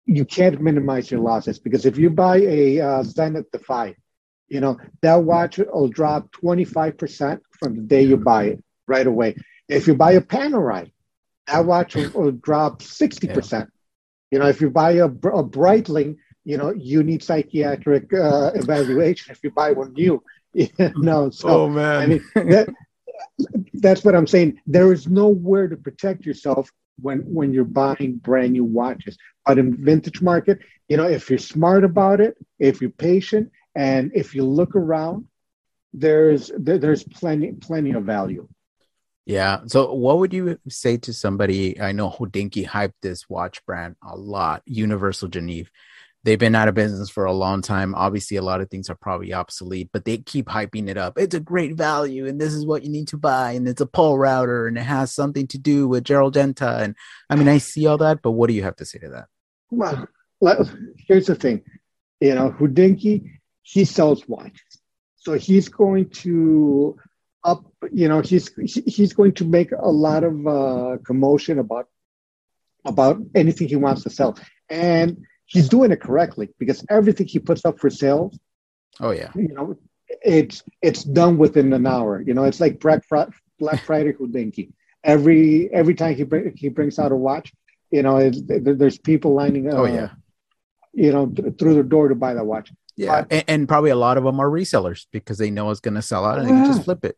you can't minimize your losses because if you buy a uh, Zenith Defy, you know that watch will drop 25% from the day you buy it right away. If you buy a Panerai, that watch will, will drop 60%. Yeah. You know, if you buy a, a Breitling, you know, you need psychiatric uh, evaluation if you buy one new. You know, so oh man, I mean, that, that's what I'm saying. There is nowhere to protect yourself when when you're buying brand new watches. In vintage market, you know, if you're smart about it, if you're patient, and if you look around, there's there's plenty plenty of value. Yeah. So, what would you say to somebody? I know Hodinkee hyped this watch brand a lot, Universal Geneve they've been out of business for a long time. Obviously, a lot of things are probably obsolete, but they keep hyping it up. It's a great value, and this is what you need to buy, and it's a Polerouter, and it has something to do with Gerald Genta. And I mean, I see all that, but what do you have to say to that? Well, here's the thing, you know, Hodinkee, he sells watches, so he's going to up, you know, he's he's going to make a lot of uh, commotion about about anything he wants to sell, and he's doing it correctly because everything he puts up for sale, oh yeah, you know, it's it's done within an hour. You know, it's like Black Friday, Black Friday Hodinkee. Every every time he bring, he brings out a watch, you know, there's people lining up. Oh yeah, you know, th- through the door to buy that watch. Yeah, but, and, and, probably a lot of them are resellers because they know it's going to sell out and yeah. they can just flip it.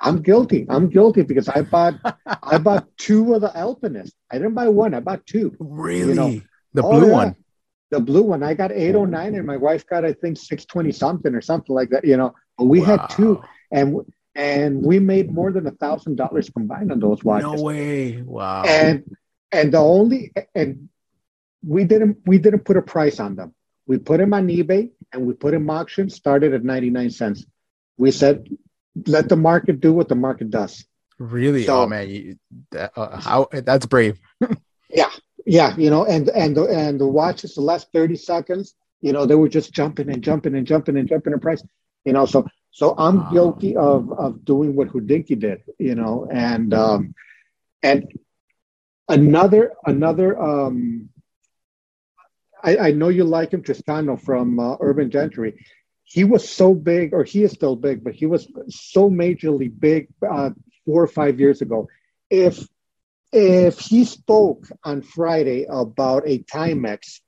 I'm guilty. I'm guilty because I bought I bought two of the Alpinist. I didn't buy one. I bought two. Really? You know, the oh, blue yeah. one. The blue one. I got 809 and my wife got I think 620 something or something like that, you know. But we wow. had two and and we made more than a thousand dollars combined on those watches. No way. Wow. And and the only and we didn't we didn't put a price on them. We put them on eBay and we put them auction started at 99 cents. We said let the market do what the market does. Really? So, oh man, you, that, uh, how that's brave. yeah, yeah, you know, and and the, and the watches the last thirty seconds, you know, they were just jumping and jumping and jumping and jumping in price, you know. So so I'm guilty of of doing what Hodinkee did, you know, and um, and another another um, I, I know you like him, Tristano from uh, Urban Gentry. He was so big, or he is still big, but he was so majorly big uh, four or five years ago. If if he spoke on Friday about a Timex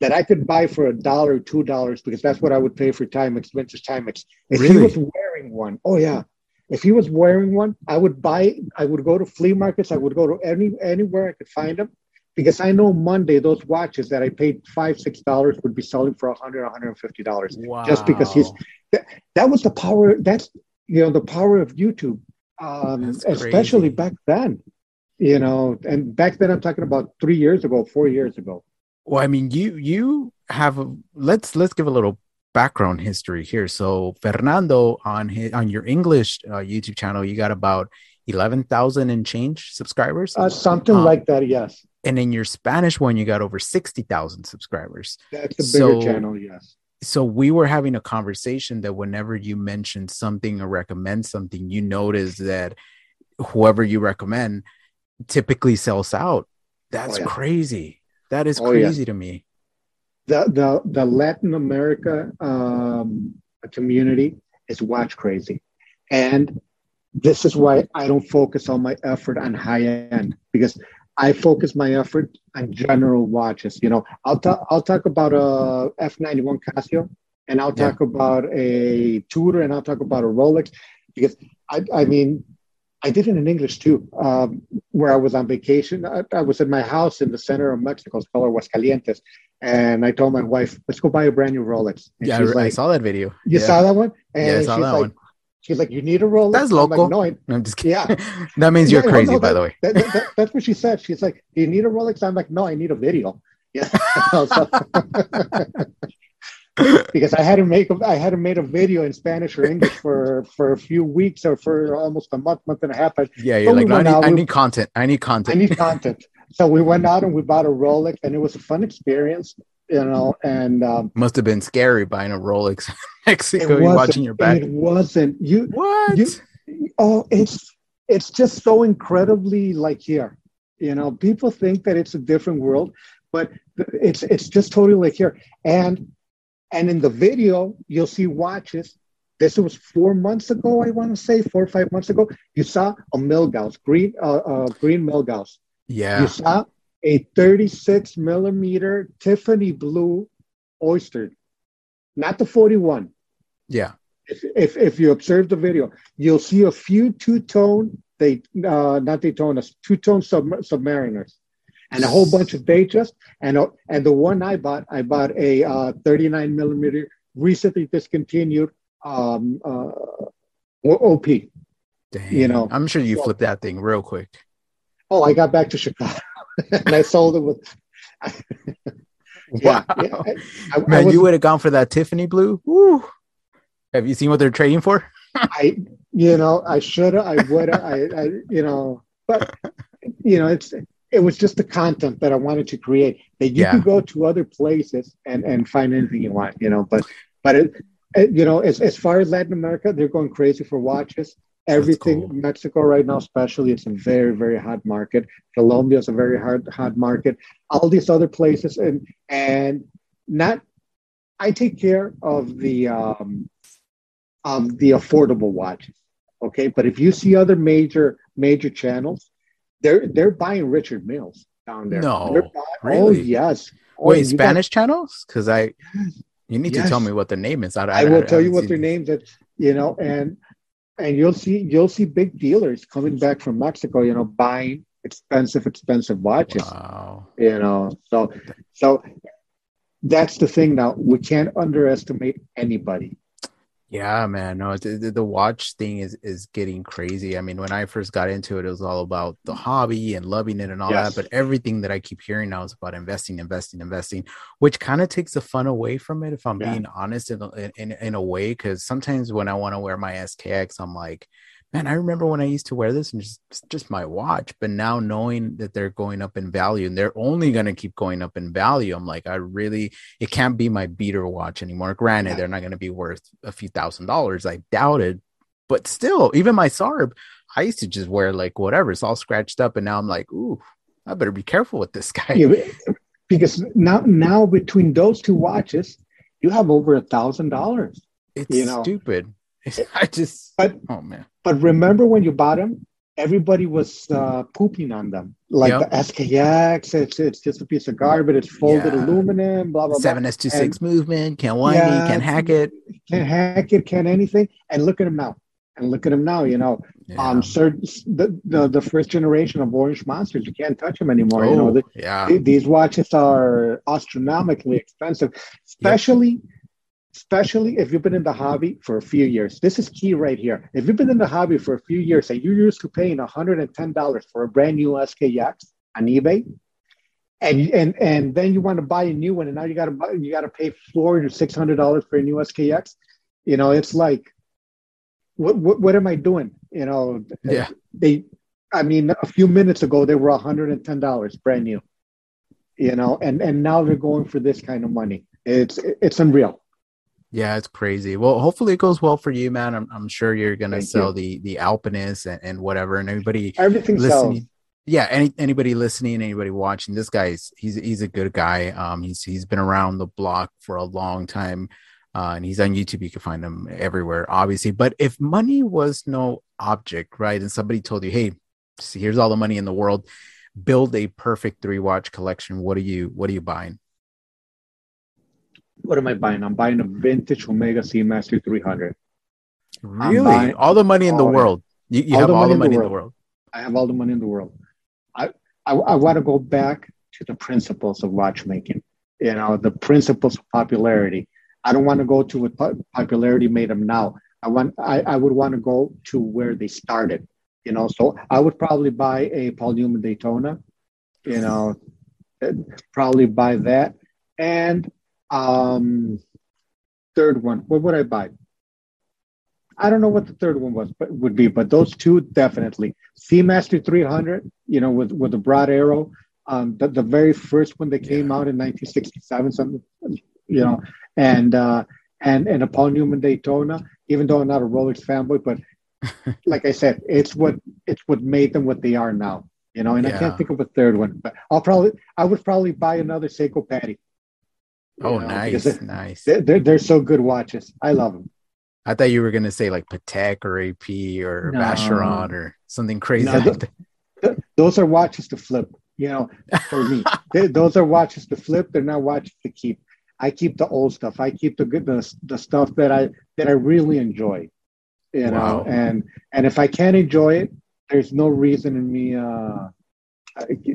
that I could buy for a dollar, two dollars, because that's what I would pay for Timex, vintage Timex. If really? he was wearing one, oh yeah. If he was wearing one, I would buy. I would go to flea markets. I would go to any anywhere I could find them, because I know Monday those watches that I paid five six dollars would be selling for a hundred, hundred and fifty dollars. Wow. Just because he's that, that was the power. That's you know the power of YouTube, um, especially back then you know and back then i'm talking about three years ago four years ago well i mean you you have a, let's let's give a little background history here so fernando on his on your english uh, youtube channel you got about 11,000 and change subscribers uh, something um, like that yes and in your spanish one you got over 60,000 subscribers that's a bigger so, channel yes so we were having a conversation that whenever you mention something or recommend something, you notice that whoever you recommend typically sells out. That's oh, yeah. crazy. That is oh, crazy yeah. to me. The the the Latin America um, community is watch crazy, and this is why I don't focus all my effort on high end because I focus my effort on general watches. You know, I'll talk I'll talk about a F ninety one Casio, and I'll talk yeah. about a Tudor, and I'll talk about a Rolex, because I I mean. I did it in English too, um, where I was on vacation. I, I, was in my house in the center of Mexico. It's called Aguascalientes. And I told my wife, let's go buy a brand new Rolex. And yeah, I, like, I, saw that video. You yeah. saw that one? And yeah, I saw that like, one. She's like, you need a Rolex. That's local. I'm, like, no, I, am just kidding. Yeah, that means you're yeah, crazy, no, by the way. That, that, that's what she said. She's like, do you need a Rolex? I'm like, no, I need a video. Yeah. because I hadn't make I hadn't made a video in Spanish or English for for a few weeks or for almost a month, month and a half. Yeah, you're like, no, I, need, I need content. I need content. I need content. So we went out and we bought a Rolex, and it was a fun experience you know, and um, must have been scary buying a Rolex in Mexico. You watching your back. It wasn't. You what? You, oh, it's it's just so incredibly like here. You know, people think that it's a different world, but it's it's just totally like here. And and in the video, you'll see watches. This was four months ago, I want to say four or five months ago. You saw a Milgauss, green, uh, uh, green Milgauss. Yeah. You saw a 36 millimeter Tiffany blue oyster, not the 41. Yeah. If, if, if you observe the video, you'll see a few two tone, they uh, not Daytonas, two tone sub, submariners, and a whole bunch of Datejust. And and the one I bought, I bought a uh, 39 millimeter, recently discontinued um, uh, OP. Dang. You know, I'm sure you flipped that thing real quick. Oh, I got back to Chicago. and I sold it with. yeah, wow. yeah I, I, man, I you would have gone for that Tiffany blue. Woo. Have you seen what they're trading for? I, you know, I should have, I would have, I, I, you know, but you know, it's it was just the content that I wanted to create. That you yeah. could go to other places and and find anything you want, you know. But but it, it, you know, as as far as Latin America, they're going crazy for watches everything cool. mexico right now especially it's a very very hot market colombia is a very hard hot market all these other places and and not i take care of the um of the affordable watches okay but if you see other major major channels they're they're buying richard milles down there no oh, really? oh yes oh, wait spanish got, channels because i you need yes. to tell me what the name is i, I, I will I, tell you what their names that you know and and you'll see you'll see big dealers coming back from Mexico, you know, buying expensive, expensive watches. Wow. You know, so so that's the thing now. We can't underestimate anybody. Yeah, man. No, the, the, watch thing is is getting crazy. I mean, when I first got into it, it was all about the hobby and loving it and all yes. that. But everything that I keep hearing now is about investing, investing, investing, which kind of takes the fun away from it. If I'm yeah. being honest, in in, in a way, because sometimes when I want to wear my SKX, I'm like, man, I remember when I used to wear this and just just my watch, but now knowing that they're going up in value and they're only going to keep going up in value, I'm like, I really it can't be my beater watch anymore. Granted, yeah. they're not going to be worth a few thousand dollars. I doubt it, but still, even my SARB, I used to just wear like whatever, it's all scratched up, and now I'm like, ooh, I better be careful with this guy. Yeah, because now now between those two watches, you have over a thousand dollars. It's you know? stupid. I just, but, oh man. But remember when you bought them, everybody was uh, pooping on them. Like yep. the SKX, it's, it's just a piece of garbage. It's folded yeah. aluminum, blah, blah, blah. 7S26 movement, can't wind yeah, can't hack it. Can't hack it, can't anything. And look at them now. And look at them now, you know. Yeah. Um, certain, the, the, the first generation of orange monsters, you can't touch them anymore. Oh, you know, oh, the, yeah. these watches are astronomically expensive, especially yep especially if you've been in the hobby for a few years. This is key right here. If you've been in the hobby for a few years and you're used to paying $110 for a brand new SKX on eBay, and and and then you want to buy a new one, and now you got to buy, you got to pay four to six hundred dollars for a new SKX. You know, it's like, what, what what am I doing? You know, yeah. They, I mean, a few minutes ago they were hundred and ten dollars brand new. You know, and and now they're going for this kind of money. It's it's unreal Yeah, it's crazy. Well, hopefully it goes well for you, man. I'm, I'm sure you're gonna Thank sell you. the the Alpinist and, and whatever, and everybody everything listening. Sells. Yeah, any anybody listening, anybody watching, this guy's he's he's a good guy. Um, he's he's been around the block for a long time, uh, and he's on YouTube. You can find him everywhere, obviously. But if money was no object, right, and somebody told you, "Hey, see, here's all the money in the world, build a perfect three watch collection," what are you what are you buying? What am I buying? I'm buying a vintage Omega Seamaster 300. Really? All the money in the world. You, you all have the all the money in the, in the world. I have all the money in the world. I, I, I want to go back to the principles of watchmaking. You know, the principles of popularity. I don't want to go to what popularity made them now. I want I, I would want to go to where they started. You know, so I would probably buy a Paul Newman Daytona. You know, probably buy that, and um, third one, what would I buy? I don't know what the third one was, but would be, but those two definitely. Seamaster 300, you know, with with the broad arrow. Um, the, the very first one that came out in 1967, something, you know, and uh, and and a Paul Newman Daytona. Even though I'm not a Rolex fanboy, but like I said, it's what it's what made them what they are now. You know, and yeah. I can't think of a third one, but I'll probably I would probably buy another Seiko PADI. Oh, know, nice, they're, nice. They're, they're, they're so good watches. I love them. I thought you were gonna say like Patek or AP or no. Vacheron or something crazy. No, like th- those are watches to flip. You know, for me, they, those are watches to flip. They're not watches to keep. I keep the old stuff. I keep the good the, the stuff that I that I really enjoy. You know, wow. and and if I can't enjoy it, there's no reason in me uh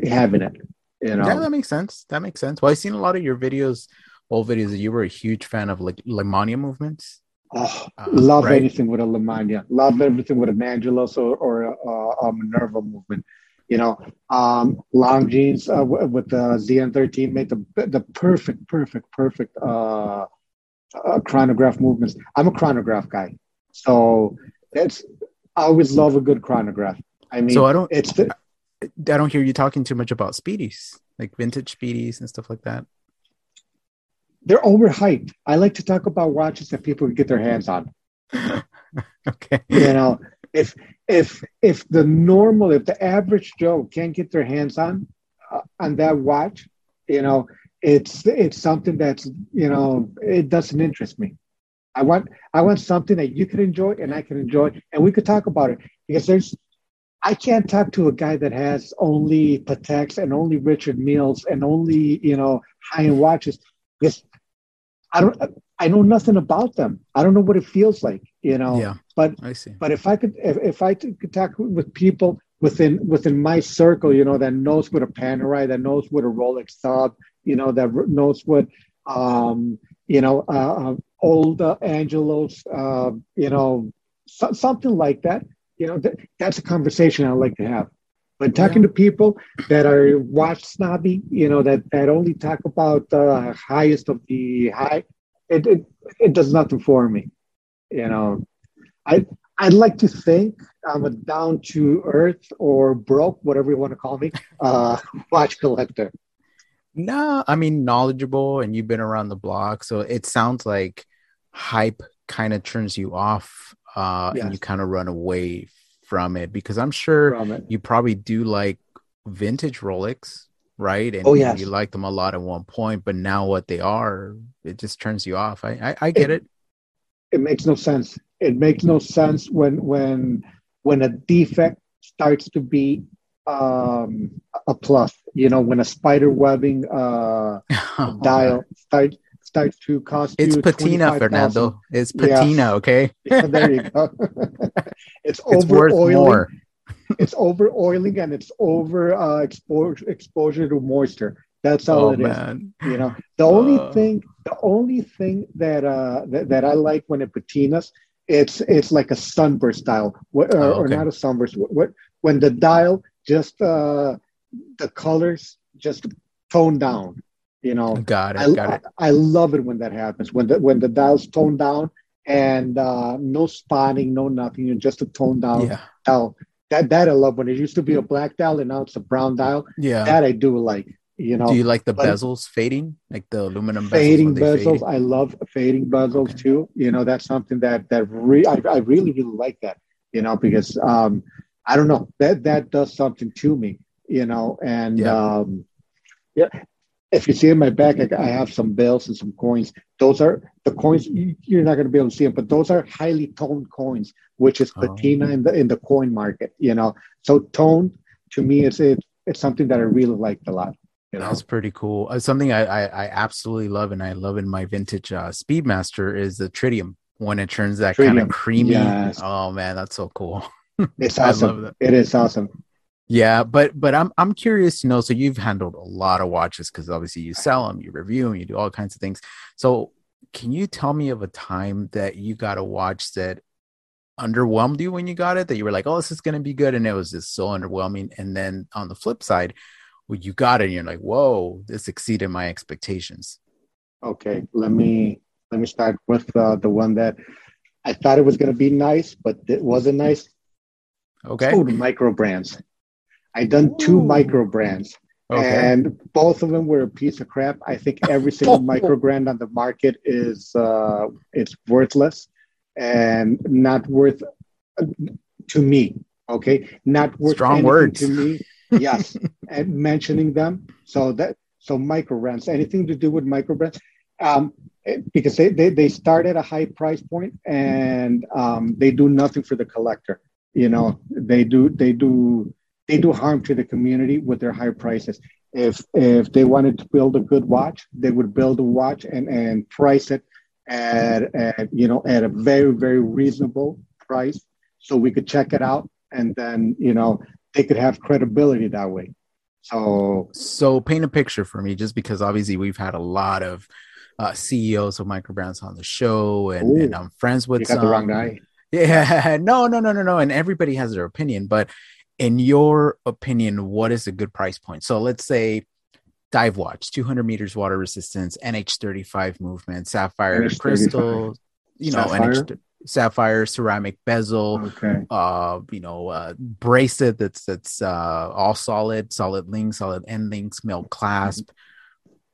having it. You know? Yeah, that makes sense. That makes sense. Well, I've seen a lot of your videos old videos you were a huge fan of like Lemania movements. Oh, uh, love right? anything with a Lemania. Love everything with an Angelus or, or a, a, Minerva movement. You know, um, jeans uh, with the ZN13 made the the perfect, perfect, perfect uh, uh, chronograph movements. I'm a chronograph guy, so it's I always love a good chronograph. I mean, so I don't. It's the, I don't hear you talking too much about speedies, like vintage speedies and stuff like that they're overhyped. I like to talk about watches that people can get their hands on. okay. You know, if if if the normal, if the average Joe can't get their hands on uh, on that watch, you know, it's it's something that's you know it doesn't interest me. I want I want something that you can enjoy and I can enjoy, and we could talk about it because there's I can't talk to a guy that has only Pateks and only Richard Milles and only you know high end watches. Because I don't I know nothing about them. I don't know what it feels like, you know. Yeah. But I see. But if I could if, if I could talk with people within within my circle, you know, that knows what a Panerai, that knows what a Rolex Thumb, you know, that knows what um, you know, uh, uh old uh, Angelus, uh, you know, so, something like that. You know, th- that's a conversation I like to have. But talking yeah. to people that are watch snobby, you know, that, that only talk about the highest of the high, it, it, it does nothing for me. You know, I, I'd like to think I'm a down to earth or broke, whatever you want to call me, uh, watch collector. No, I mean, knowledgeable and you've been around the block. So it sounds like hype kind of turns you off uh, yes. and you kind of run away from it because I'm sure you probably do like vintage Rolex, right? And oh, yes. you like them a lot at one point, but now what they are, it just turns you off. I I, I get it, it. It makes no sense. It makes no sense when when when a defect starts to be um, a plus. You know, when a spider webbing uh, oh, dial starts starts to cost it's patina fernando it's patina yeah. okay yeah, there you go it's, it's over oiling it's over oiling and it's over uh, exposure exposure to moisture that's all oh, it man. is. you know the uh... only thing the only thing that uh that, that i like when it patinas it's it's like a sunburst style what, uh, oh, okay. or not a sunburst what, what when the dial just uh the colors just tone down you know, got it. I, got it. I, I, love it when that happens. When the when the dial's toned down and uh, no spotting, no nothing, and just a toned down yeah. dial. That that I love. When it used to be a black dial and now it's a brown dial. Yeah, that I do like. You know, do you like the bezels fading, like the aluminum bezels. fading bezels? I love fading bezels okay. too. You know, that's something that that re- I, I really really like that. You know, because um, I don't know that that does something to me. You know, and yeah. um, yeah, if you see in my back, I, have some bills and some coins. Those are the coins. You're not going to be able to see them, but those are highly toned coins, which is patina oh. in the in the coin market. You know, so toned to me, is it, it's something that I really liked a lot. You know? That's pretty cool. Uh, something I, I, I absolutely love, and I love in my vintage uh, Speedmaster is the tritium when it turns that kind of creamy. Yes. Oh man, that's so cool. It's awesome. It is awesome. Yeah, but but I'm I'm curious to know. So you've handled a lot of watches because obviously you sell them, you review them, you do all kinds of things. So can you tell me of a time that you got a watch that underwhelmed you when you got it? That you were like, oh, this is going to be good, and it was just so underwhelming. And then on the flip side, when you got it, and you're like, whoa, this exceeded my expectations. Okay, let me let me start with uh, the one that I thought it was going to be nice, but it wasn't nice. Okay. Food micro brands. I done two micro brands. Okay. And both of them were a piece of crap. I think every single micro brand on the market is uh, it's worthless and not worth uh, to me. Okay, not worth strong words to me. Yes, and mentioning them. So that so micro brands, anything to do with micro brands, um, because they, they they start at a high price point and um, they do nothing for the collector. You know, they do they do they do harm to the community with their high prices. If if they wanted to build a good watch, they would build a watch and, and price it at, at you know at a very very reasonable price, so we could check it out, and then you know they could have credibility that way. So so paint a picture for me, just because obviously we've had a lot of uh, CEOs of microbrands on the show, and, Ooh, and I'm friends with. You got some. the wrong guy. Yeah, no, no, no, no, no. And everybody has their opinion, but in your opinion, what is a good price point? So let's say dive watch, 200 meters water resistance, NH35 movement, sapphire NH35. crystal, you know, sapphire? NH sapphire ceramic bezel, okay. uh, you know, uh, bracelet that's that's uh, all solid, solid links, solid end links, milled clasp.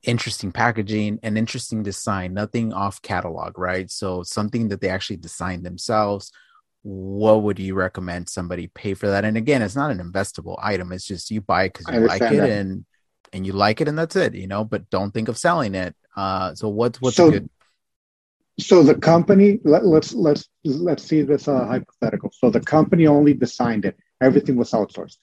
Interesting packaging and interesting design, nothing off catalog, right? So something that they actually designed themselves what would you recommend somebody pay for that? And again, it's not an investable item. It's just you buy it because you like it that. and and you like it and that's it, you know, but don't think of selling it. Uh so what's what's so, good so the company let, let's let's let's see this uh, hypothetical. So the company only designed it. Everything was outsourced.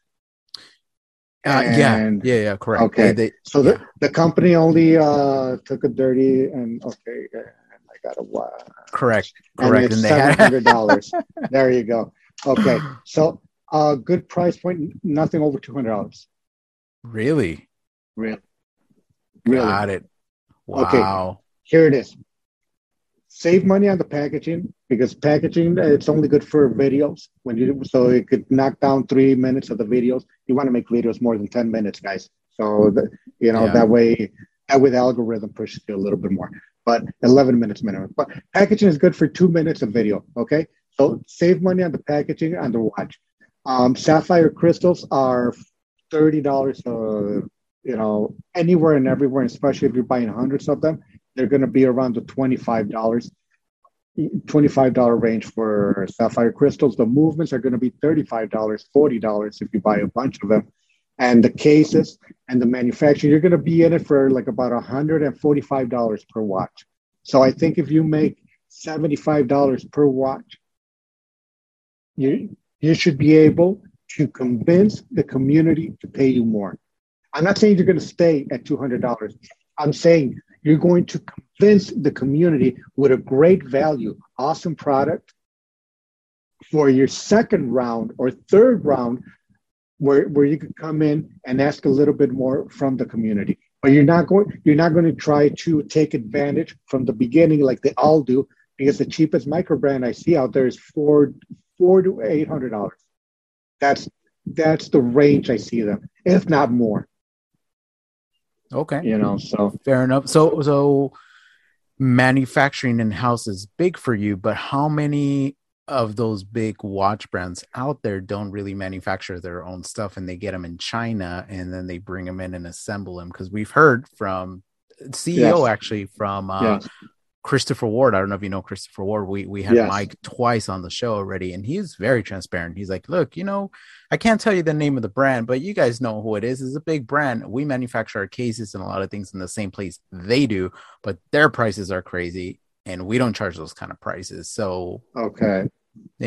Uh, yeah, yeah, yeah, correct. Okay, they, so yeah. the, the company only uh, took a dirty and okay, got a what? Correct. Correct. And, seven hundred dollars. there you go. Okay. So a uh, good price point, nothing over two hundred dollars. Really? Really? Really? Got it. Wow. Okay. Here it is. Save money on the packaging because packaging it's only good for videos when you so it could knock down three minutes of the videos. You want to make videos more than ten minutes, guys. So the, you know yeah. that way that way the algorithm pushes you a little bit more but 11 minutes minimum. But packaging is good for two minutes of video. Okay, so save money on the packaging on the watch. Um, sapphire crystals are thirty dollars. Uh, you know, anywhere and everywhere, especially if you're buying hundreds of them, they're going to be around the twenty-five dollars. $25 range for sapphire crystals. The movements are going to be $35, $40 if you buy a bunch of them and the cases and the manufacturing, you're going to be in it for like about $145 per watch. So I think if you make $75 per watch, you, you should be able to convince the community to pay you more. I'm not saying you're going to stay at $200. I'm saying you're going to convince the community with a great value, awesome product for your second round or third round where, where you could come in and ask a little bit more from the community. But you're not going you're not going to try to take advantage from the beginning like they all do, because the cheapest micro brand I see out there is four four to eight hundred dollars. That's that's the range I see them, if not more. Okay. You know, so fair enough. So so manufacturing in house is big for you, but how many of those big watch brands out there don't really manufacture their own stuff and they get them in China and then they bring them in and assemble them because we've heard from CEO yes. actually from uh, yes. Christopher Ward. I don't know if you know Christopher Ward. We we had yes. Mike twice on the show already, and he's very transparent. He's like, "Look, you know, I can't tell you the name of the brand, but you guys know who it is. It's a big brand. We manufacture our cases and a lot of things in the same place they do, but their prices are crazy, and we don't charge those kind of prices. So okay,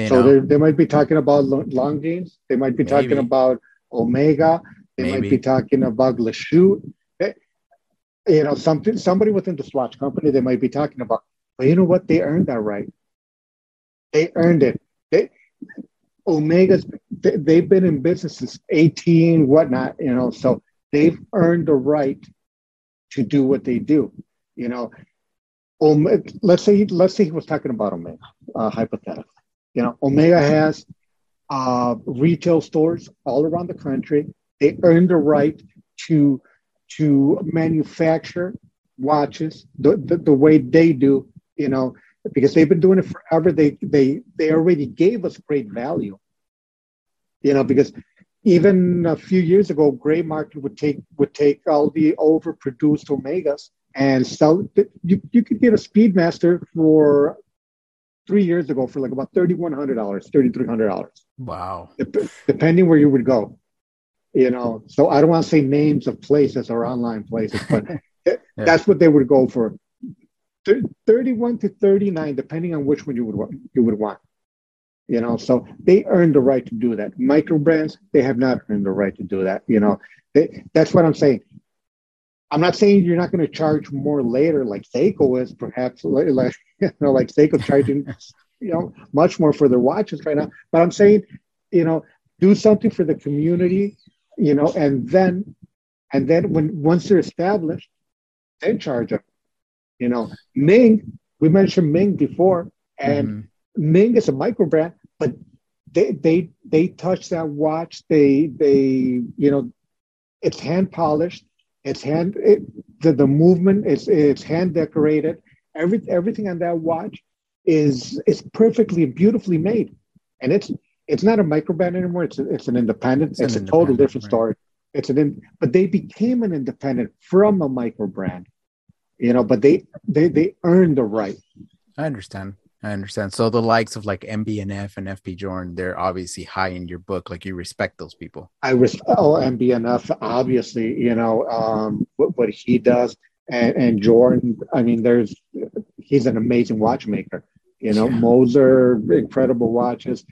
so they, they might be talking about Longines. They might be maybe. talking about Omega. They maybe. might be talking about Lachute you know, something somebody within the Swatch company they might be talking about. But you know what? They earned that right. They earned it. They Omega's they, they've been in business since 18, whatnot, you know, so they've earned the right to do what they do. You know, Omega, let's say let's say he was talking about Omega, uh, hypothetically. You know, Omega has uh, retail stores all around the country. They earned the right to to manufacture watches the, the, the, way they do, you know, because they've been doing it forever. They they they already gave us great value. You know, because even a few years ago, gray market would take would take all the overproduced omegas and sell you, you could get a speedmaster for three years ago for like about $3100 $3300 wow. Depending where you would go you know. So i don't want to say names of places or online places but yeah. that's what they would go for. 31 to 39 depending on which one you would you would want you know. So they earn the right to do that. Micro brands they have not earned the right to do that you know. They, that's what i'm saying i'm not saying you're not going to charge more later like seiko is perhaps like you know like seiko charging you know much more for their watches right now but i'm saying you know do something for the community you know, and then and then when once they're established, then charge them. You know, Ming, we mentioned Ming before, and mm-hmm. Ming is a micro brand, but they they they touch that watch. They they you know, it's hand polished. It's hand it, the the movement It's it's hand decorated. Every everything on that watch is is perfectly beautifully made, and it's it's not a micro brand anymore. It's a, it's an independent. It's, it's an a total different story. It's an in, but they became an independent from a micro brand, you know. But they they they earned the right. I understand. I understand. So the likes of like MB&F and FP Journe, they're obviously high in your book. Like you respect those people. I respect oh MB&F, obviously. You know um, what, what he does, and, and Journe. I mean, there's he's an amazing watchmaker. You know, yeah. Moser, incredible watches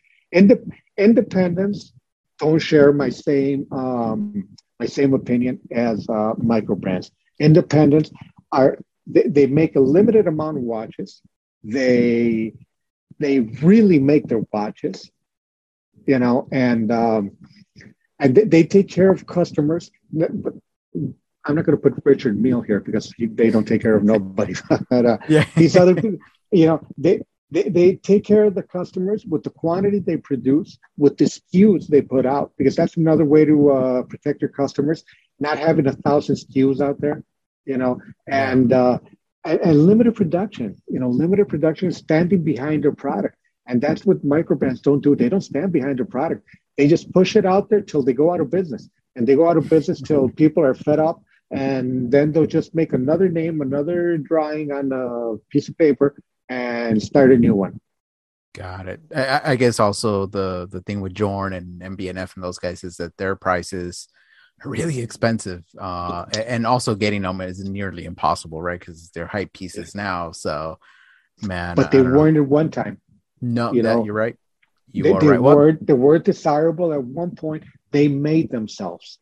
independents don't share my same um, my same opinion as uh, micro brands. Independents are they, they make a limited amount of watches. They they really make their watches, you know, and um, and they, they take care of customers. But I'm not going to put Richard Mille here because he, they don't take care of nobody. but, uh, yeah. these other, people, you know, they they, they take care of the customers with the quantity they produce, with the SKUs they put out, because that's another way to uh, protect your customers, not having a thousand SKUs out there, you know, and, uh, and, and limited production, you know, limited production is standing behind their product. And that's what microbrands don't do. They don't stand behind their product. They just push it out there till they go out of business. And they go out of business till people are fed up. And then they'll just make another name, another drawing on a piece of paper, and start a new one. Got it. I, I, guess also the the thing with Journe and MB&F those guys is that their prices really expensive, uh, and also getting them is nearly impossible, right? Because they're hype pieces now. So, man, but they weren't at one time. No, you that, know, you're right. You they, are they right. Were, they were desirable at one point. They made themselves.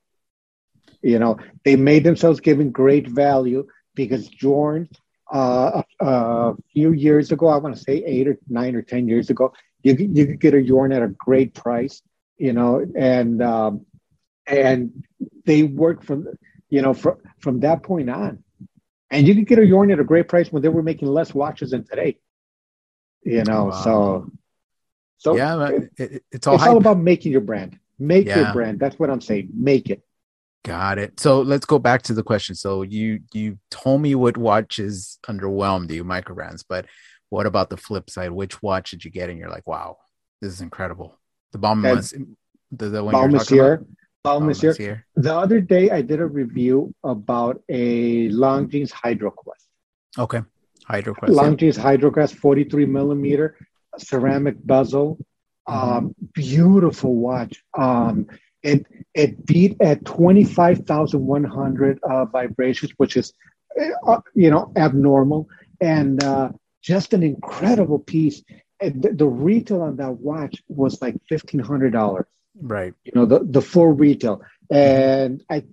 You know, they made themselves giving great value because Journe uh, a, a, few years ago, I want to say eight or nine or 10 years ago, you, you could get a Journe at a great price, you know, and, um, and they worked from, you know, from, from that point on. And you could get a Journe at a great price when they were making less watches than today, you know, wow. so, so yeah, it, it's all, it's all about making your brand. Make yeah. your brand. That's what I'm saying. Make it. Got it. So let's go back to the question. So you you told me what watches underwhelmed you, micro brands, but what about the flip side? Which watch did you get? And you're like, wow, this is incredible. The bomb was the, the one Baume Mercier. Baume Mercier. The other day, I did a review about a Longines HydroQuest. Okay, HydroQuest. Longines yeah. HydroQuest, 43 millimeter ceramic bezel. Mm-hmm. Um, beautiful watch. Um, it it beat at 25,100 uh, vibrations, which is, uh, you know, abnormal. And uh, just an incredible piece. And the, the retail on that watch was like $1,500. Right. You know, the, the full retail. And I,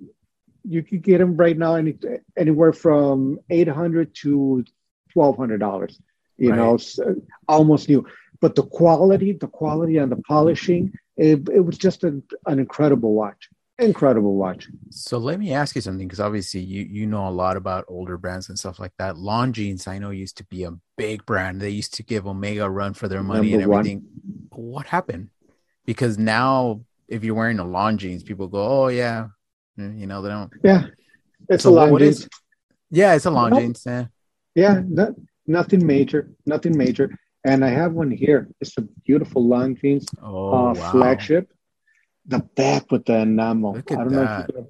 you could get them right now any, anywhere from 800 to $1,200, you right. know, so almost new. But the quality, the quality and the polishing, it, it was just an, an incredible watch incredible watch. So let me ask you something because obviously you you know a lot about older brands and stuff like that. Longines I know used to be a big brand. They used to give Omega a run for their money Number and everything. One. What happened? Because now if you're wearing a Longines, people go, "Oh yeah," you know they don't. Yeah, it's so a Longines. Yeah, it's a Longines. Yeah, yeah, no, nothing major, nothing major. And I have one here. It's a beautiful Longines oh, uh, wow. flagship the back with the enamel. Look at I don't that. know if you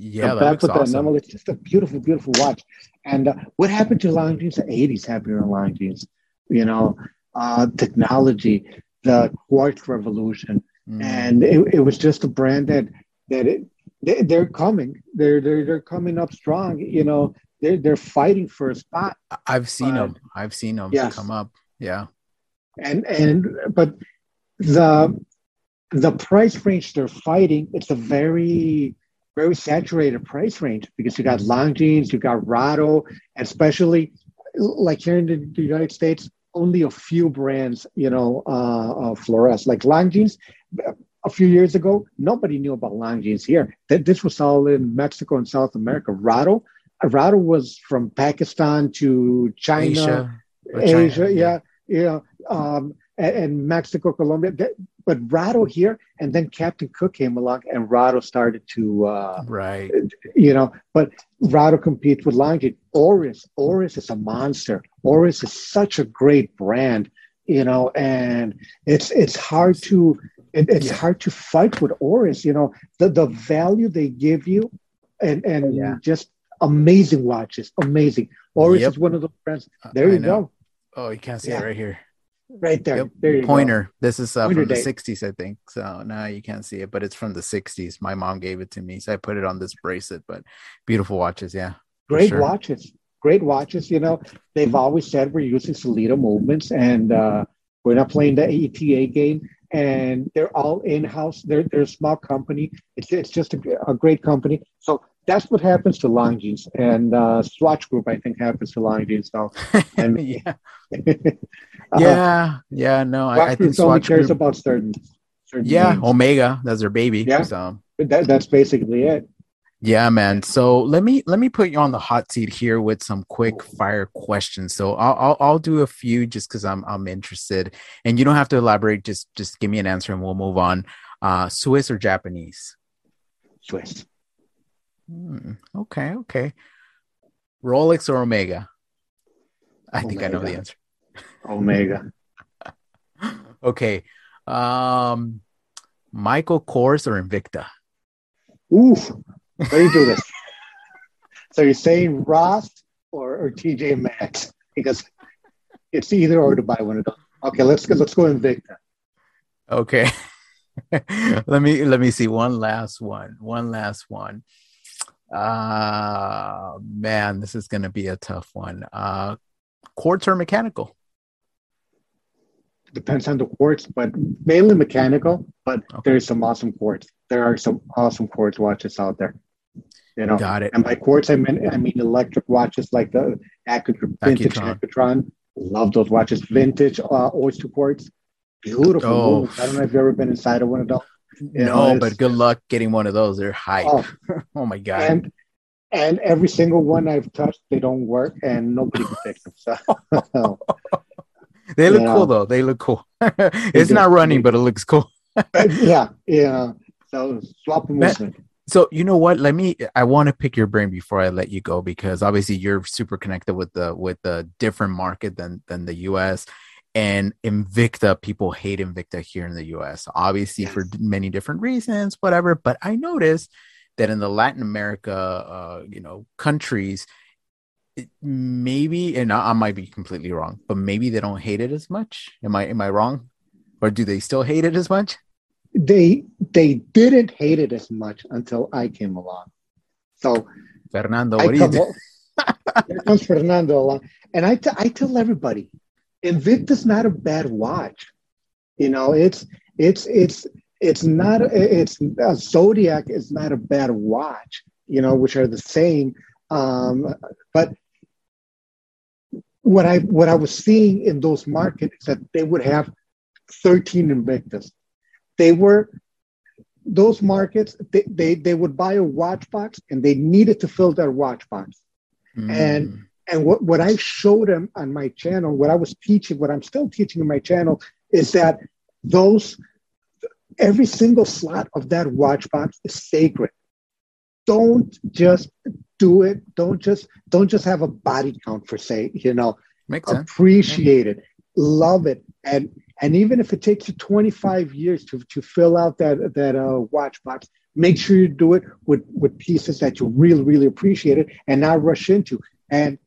yeah, the back with awesome. the enamel. It's just a beautiful, beautiful watch. And uh, what happened to Longines? The 80s happened in jeans. You know, uh, technology, the quartz revolution. Mm. And it, it was just a brand that that it, they, are coming. They're, they're they're coming up strong. You know, they're they're fighting for a spot. I've seen uh, them. I've seen them yes. come up. Yeah. And and but the the price range they're fighting, it's a very, very saturated price range because you got Longines, you got Rado, especially like here in the United States, only a few brands, you know, uh, uh, fluoresce. Like Longines, a few years ago, nobody knew about Longines here. This was all in Mexico and South America. Rado, Rado was from Pakistan to China, Asia, Asia yeah, yeah, um, and, and Mexico, Colombia. But Rado here, and then Captain Cook came along, and Rado started to uh, right, you know. But Rado competes with Longines. Oris, Oris is a monster. Oris is such a great brand, you know, and it's it's hard to it, it's yeah. hard to fight with Oris. You know, the the value they give you, and and yeah. just amazing watches, amazing. Oris yep. is one of the brands. There I you know. go. Oh, you can't see yeah. it right here right there. Yep. There Pointer. Go. This is uh, from the 60s, I think. So now you can't see it, but it's from the 60s. My mom gave it to me, so I put it on this bracelet. But beautiful watches, yeah. Great sure. watches. Great watches. You know, they've always said we're using Sellita movements and uh, we're not playing the ETA game. And they're all in house. They're, they're a small company. It's, it's just a, a great company. So that's what happens to Longines and uh, Swatch Group. I think happens to Longines. So, and yeah, uh, yeah, yeah. No, I, I think Swatch only cares Group, about certain. certain yeah, names. Omega. That's their baby. Yeah, so that, that's basically it. Yeah, man. So let me let me put you on the hot seat here with some quick fire questions. So I'll I'll, I'll do a few just because I'm I'm interested, and you don't have to elaborate. Just just give me an answer, and we'll move on. Uh, Swiss or Japanese? Swiss. Hmm, okay, okay. Rolex or Omega? I Omega. think I know the answer. Omega. okay. Um Michael Kors or Invicta? Ooh, let me do this. so you're saying Ross or, or TJ Maxx? Because it's either or to buy one of those. Okay, let's go let's go Invicta. Okay. let me let me see one last one. One last one. Uh man, this is gonna be a tough one. Uh quartz or mechanical? Depends on the quartz, but mainly mechanical. But okay. there's some awesome quartz. There are some awesome quartz watches out there. You know, got it. And by quartz, I mean I mean electric watches like the Accutron, vintage Accutron. Love those watches. Vintage uh, oyster quartz. Beautiful. Oh. I don't know if you've ever been inside of one of those. You no, know, but good luck getting one of those. They're hype. Oh, oh my god! And and every single one I've touched, they don't work, and nobody can fix them. So they look cool though. They look cool. it's not running, but it looks cool. yeah, yeah. So swap them. So you know what? Let me. I want to pick your brain before I let you go because obviously you're super connected with the with the different market than than the U.S. And Invicta, people hate Invicta here in the U.S. Obviously yes. for many different reasons, whatever. But I noticed that in the Latin America, uh, you know, countries, maybe, and I, I might be completely wrong, but maybe they don't hate it as much. Am I am I wrong, or do they still hate it as much? They they didn't hate it as much until I came along. So Fernando, what do you do? here comes Fernando along, and I, t- I tell everybody, Invicta's not a bad watch. You know, it's it's it's it's not it's a Zodiac is not a bad watch. You know, which are the same, um, but what I what I was seeing in those markets that they would have 13 Invictus they were those markets they, they they would buy a watch box and they needed to fill their watch box mm. and and what, what i showed them on my channel what i was teaching what i'm still teaching in my channel is that those every single slot of that watch box is sacred don't just do it don't just don't just have a body count for say you know Makes appreciate sense. it love it and and even if it takes you 25 years to, to fill out that, that uh, watch box, make sure you do it with, with pieces that you really, really appreciate it and not rush into. And,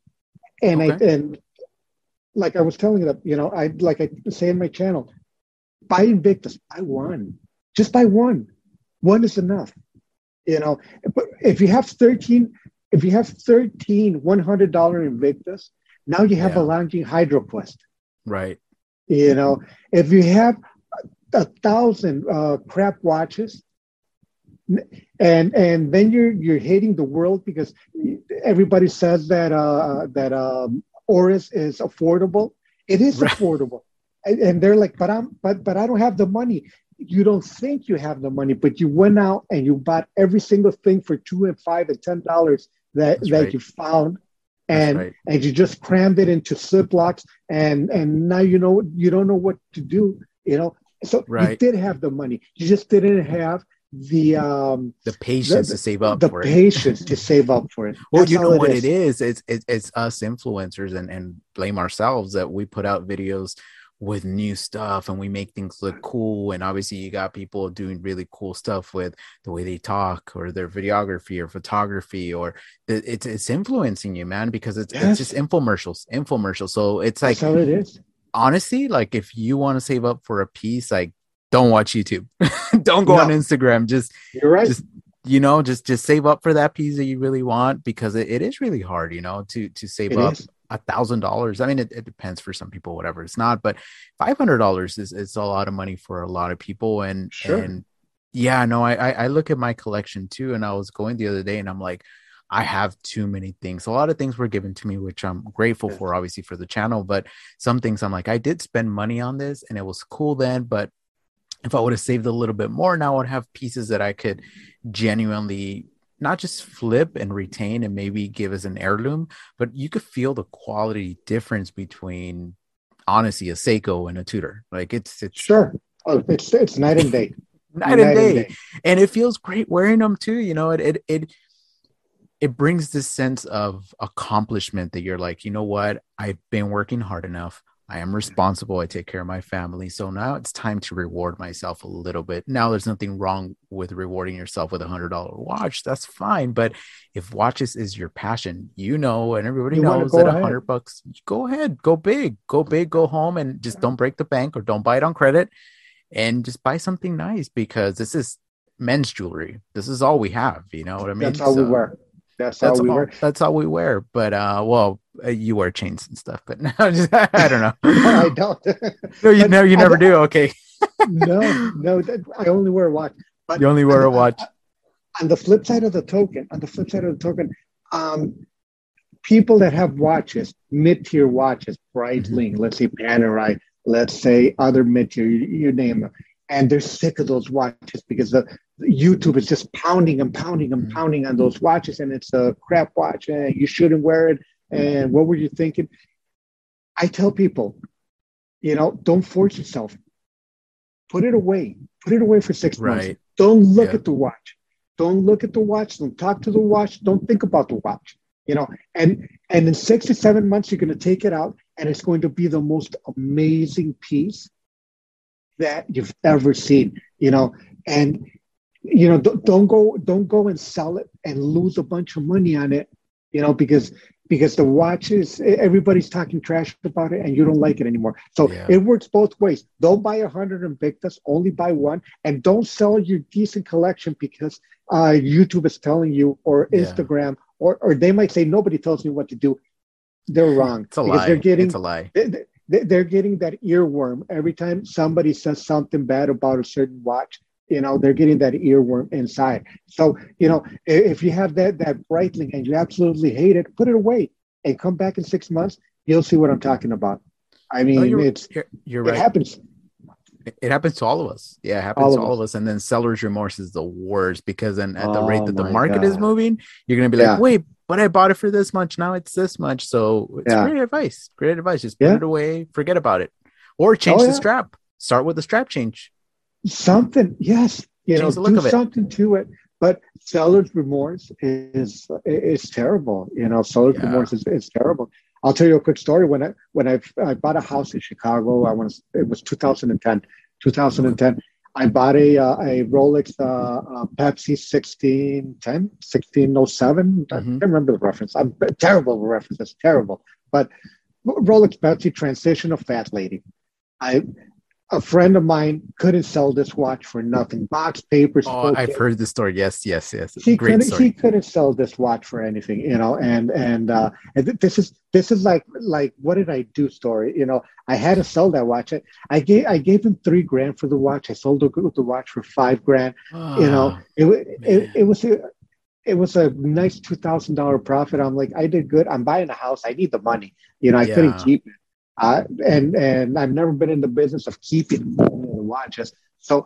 and okay. I, and like I was telling you, you know, I, like I say in my channel, buy Invictus, buy one, just buy one. One is enough. You know, but if you have 13, if you have 13 $100 Invictus, now you have yeah. a Longines HydroConquest. Right. You know, if you have a thousand uh, crap watches, and and then you're you're hating the world because everybody says that uh, that um, Oris is affordable. It is right. affordable, and, and they're like, but I'm but but I don't have the money. You don't think you have the money, but you went out and you bought every single thing for two and five and ten dollars that That's that right. you found and right. and you just crammed it into ziplocs and and now you know you don't know what to do you know so right. you did have the money you just didn't have the um the patience the, to save up the patience to save up for it well That's you know what it is. it is it's, it's us influencers and and blame ourselves that we put out videos with new stuff and we make things look mm. cool and obviously you got people doing really cool stuff with the way they talk or their videography or photography or it's it's influencing you man because it's, yes. it's just infomercials infomercials. So it's like That's how it is. honestly like if you want to save up for a piece like don't watch youtube. Don't go no. on instagram. Just you're right. just you know just just save up for that piece that you really want because it, it is really hard you know to to save it up is a thousand dollars. I mean, it, it, depends for some people, whatever it's not, but five hundred dollars is is a lot of money for a lot of people. And sure. and yeah, no, I I look at my collection too, and I was going the other day, and I'm like, I have too many things. A lot of things were given to me, which I'm grateful for, obviously for the channel, but some things I'm like, I did spend money on this, and it was cool then, but if I would have saved a little bit more, now I would have pieces that I could genuinely not just flip and retain and maybe give as an heirloom, but you could feel the quality difference between honestly a Seiko and a Tudor. Like it's it's sure. Oh, it's it's night and day. night, night and, day. and day. And it feels great wearing them too. You know, it it it it brings this sense of accomplishment that you're like, you know what, I've been working hard enough. I am responsible. I take care of my family. So now it's time to reward myself a little bit. Now there's nothing wrong with rewarding yourself with a hundred dollar watch. That's fine. But if watches is your passion, you know, and everybody you knows that a hundred bucks, go ahead, go big, go big, go home and just don't break the bank or don't buy it on credit and just buy something nice because this is men's jewelry. This is all we have. You know what I mean? That's all so, we wear. That's, that's all we all, wear. That's all we wear. But uh, well, uh, you wear chains and stuff. But no, just, I don't know. no, I don't. no, you know, you never do. Okay. no, no, I only wear a watch. But you only wear a watch. On the flip side of the token, on the flip side of the token, um, people that have watches, mid-tier watches, Breitling, mm-hmm. let's say Panerai, let's say other mid-tier, you, you name them, and they're sick of those watches because the, YouTube is just pounding and pounding and mm-hmm. pounding on those watches, and it's a crap watch, and you shouldn't wear it. And what were you thinking? I tell people, you know, don't force yourself. Put it away. Put it away for six right. months. Don't look at the watch. Don't look at the watch. Don't talk to the watch. Don't think about the watch. You know, and and in six to seven months, you're going to take it out, and it's going to be the most amazing piece that you've ever seen. You know, and you know, don't, don't go don't go and sell it and lose a bunch of money on it. You know, because because the watches everybody's talking trash about it and you don't like it anymore. So yeah. it works both ways. Don't buy a hundred invictus only buy one and don't sell your decent collection because uh, youtube is telling you or instagram yeah. or, or they might say nobody tells me what to do. They're wrong it's a lie they're getting it's a lie. they, they're getting that earworm every time somebody says something bad about a certain watch you know they're getting that earworm inside so you know if you have that that breitling and you absolutely hate it put it away and come back in six months you'll see what i'm talking about i mean you're, it's you're, you're right it happens it happens to all of us. Yeah, it happens all to all of us. And then seller's remorse is the worst because then at the oh rate that the market God. is moving, you're gonna be like, yeah. wait, but I bought it for this much. Now it's this much. So it's yeah. great advice. Great advice. Just put yeah. it away, forget about it. Or change oh, the strap. Start with the strap change something yes you know do something to it. But seller's remorse is is terrible you know seller's yeah. remorse is, is terrible. I'll tell you a quick story. When i when i i bought a house in chicago i want it was 2010 2010 i bought a uh, a rolex uh, uh, pepsi 1610 1607 mm-hmm. i can't remember the reference. I'm terrible with references terrible. But rolex pepsi transition of fat lady. I a friend of mine couldn't sell this watch for nothing. Box papers. Oh, I've heard the story. Yes, yes, yes. She Great couldn't. Story. He couldn't sell this watch for anything, you know. And and uh, and this is this is like like what did I do? Story, you know. I had to sell that watch. I, I gave I gave him three grand for the watch. I sold the, the watch for five grand. Oh, you know, it it, it was a, it was a nice two thousand dollar profit. I'm like, I did good. I'm buying a house. I need the money. You know, I yeah. couldn't keep it. And and I've never been in the business of keeping the watches. So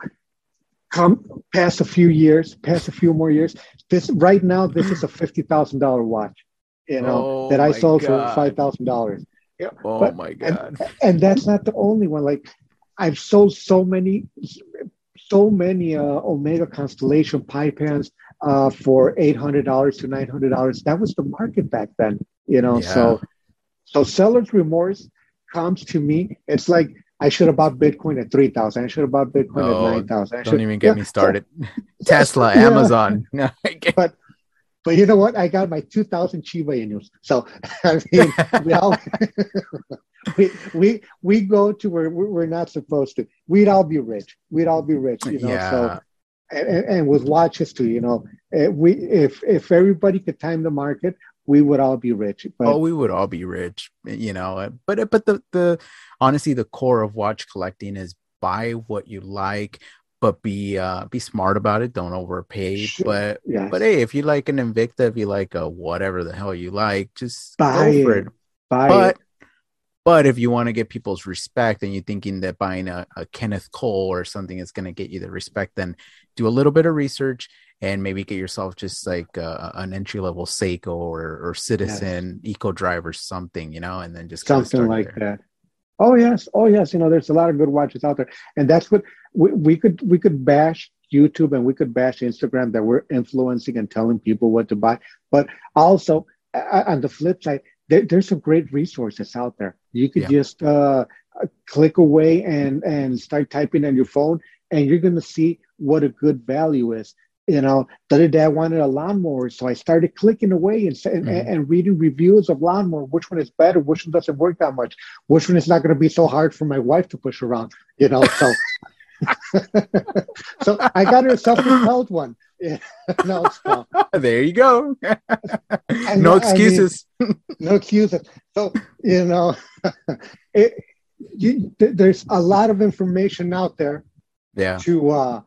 come past a few years, past a few more years. This right now, this is a fifty thousand dollar watch. You know oh that I sold God. for five thousand dollars. Yeah, oh but, my God! And, and, that's not the only one. Like I've sold so many, so many uh, Omega Constellation pie pans uh, for eight hundred dollars to nine hundred dollars. That was the market back then. You know, yeah. so so seller's remorse comes to me, it's like I should have bought Bitcoin at three thousand. I should have bought Bitcoin oh, at nine thousand. Don't even get yeah, me started. So, Tesla, yeah, Amazon. but but you know what? I got my two thousand Shiba Inus. So I mean, we all we, we we go to where we're not supposed to. We'd all be rich. We'd all be rich. You know. Yeah. So and, and with watches too. You know, eh, we if if everybody could time the market, we would all be rich. But... Oh, we would all be rich, you know. But but the the honestly, the core of watch collecting is buy what you like, but be uh be smart about it. Don't overpay. Sure. But yes. but hey, if you like an Invicta, if you like a whatever the hell you like, just buy it. it. Buy but, it. But if you want to get people's respect and you're thinking that buying a, a Kenneth Cole or something is going to get you the respect, then do a little bit of research and maybe get yourself just like uh, an entry level Seiko or, or Citizen yes. Eco Drive or something, you know, and then just something like there. that. Oh yes, oh yes. You know, there's a lot of good watches out there, and that's what we, we could we could bash YouTube and we could bash Instagram that we're influencing and telling people what to buy. But also on the flip side, there, there's some great resources out there. You could yeah. just uh, click away and and start typing on your phone, and you're going to see what a good value is you know, the other day I wanted a lawnmower, so I started clicking away and, and, mm-hmm. and reading reviews of lawnmower. Which one is better? Which one doesn't work that much? Which one is not going to be so hard for my wife to push around? You know, so so I got her a self-propelled one. Yeah, no, there you go. no excuses. I mean, no excuses. So you know, it, you, there's a lot of information out there. Yeah. To uh,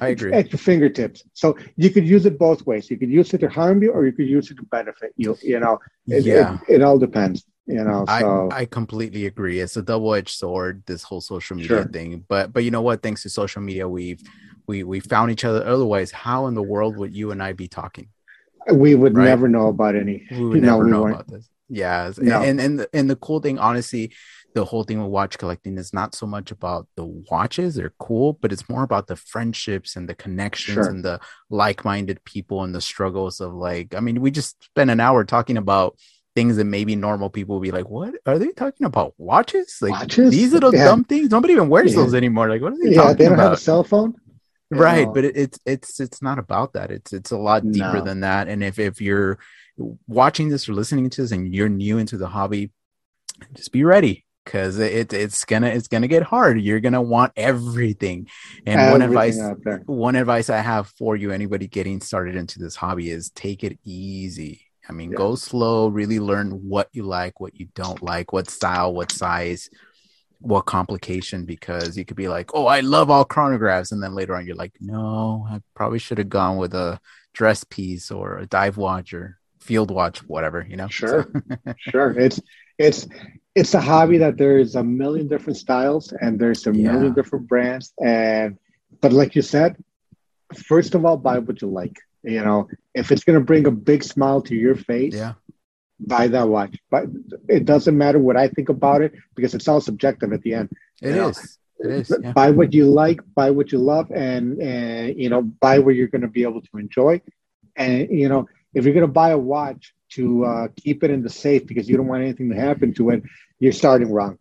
I agree. At your fingertips. So you could use it both ways. You could use it to harm you or you could use it to benefit you. You know, it, yeah. it, it all depends. You know, so I, I completely agree. It's a double-edged sword, this whole social media sure. thing. But but you know what? Thanks to social media, we've we we found each other. Otherwise, how in the world would you and I be talking? We would right? never know about any. We would never know about this. Yeah, no. and and the, and the cool thing, honestly, the whole thing with watch collecting is not so much about the watches they're cool but it's more about the friendships and the connections sure. and the like-minded people and the struggles of like i mean we just spent an hour talking about things that maybe normal people would be like what are they talking about watches like watches? these little yeah. dumb things nobody even wears yeah. those anymore like what are they yeah they don't about? have a cell phone right but it, it's it's it's not about that it's it's a lot deeper no. than that and if if you're watching this or listening to this and you're new into the hobby just be ready because it, it's gonna it's gonna get hard you're gonna want everything and everything one advice one advice i have for you anybody getting started into this hobby is take it easy i mean yeah. go slow really learn what you like what you don't like what style what size what complication because you could be like, oh, I love all chronographs, and then later on you're like, no, I probably should have gone with a dress piece or a dive watch or field watch, whatever, you know. Sure, sure. It's it's it's a hobby that there's a million different styles and there's a yeah. million different brands, and but like you said, first of all, buy what you like. You know, if it's gonna bring a big smile to your face, yeah buy that watch. But it doesn't matter what I think about it because it's all subjective at the end. It is. Know? It is. Yeah. Buy what you like, buy what you love, and and you know, buy what you're going to be able to enjoy. And you know, if you're going to buy a watch to uh, keep it in the safe because you don't want anything to happen to it, you're starting wrong.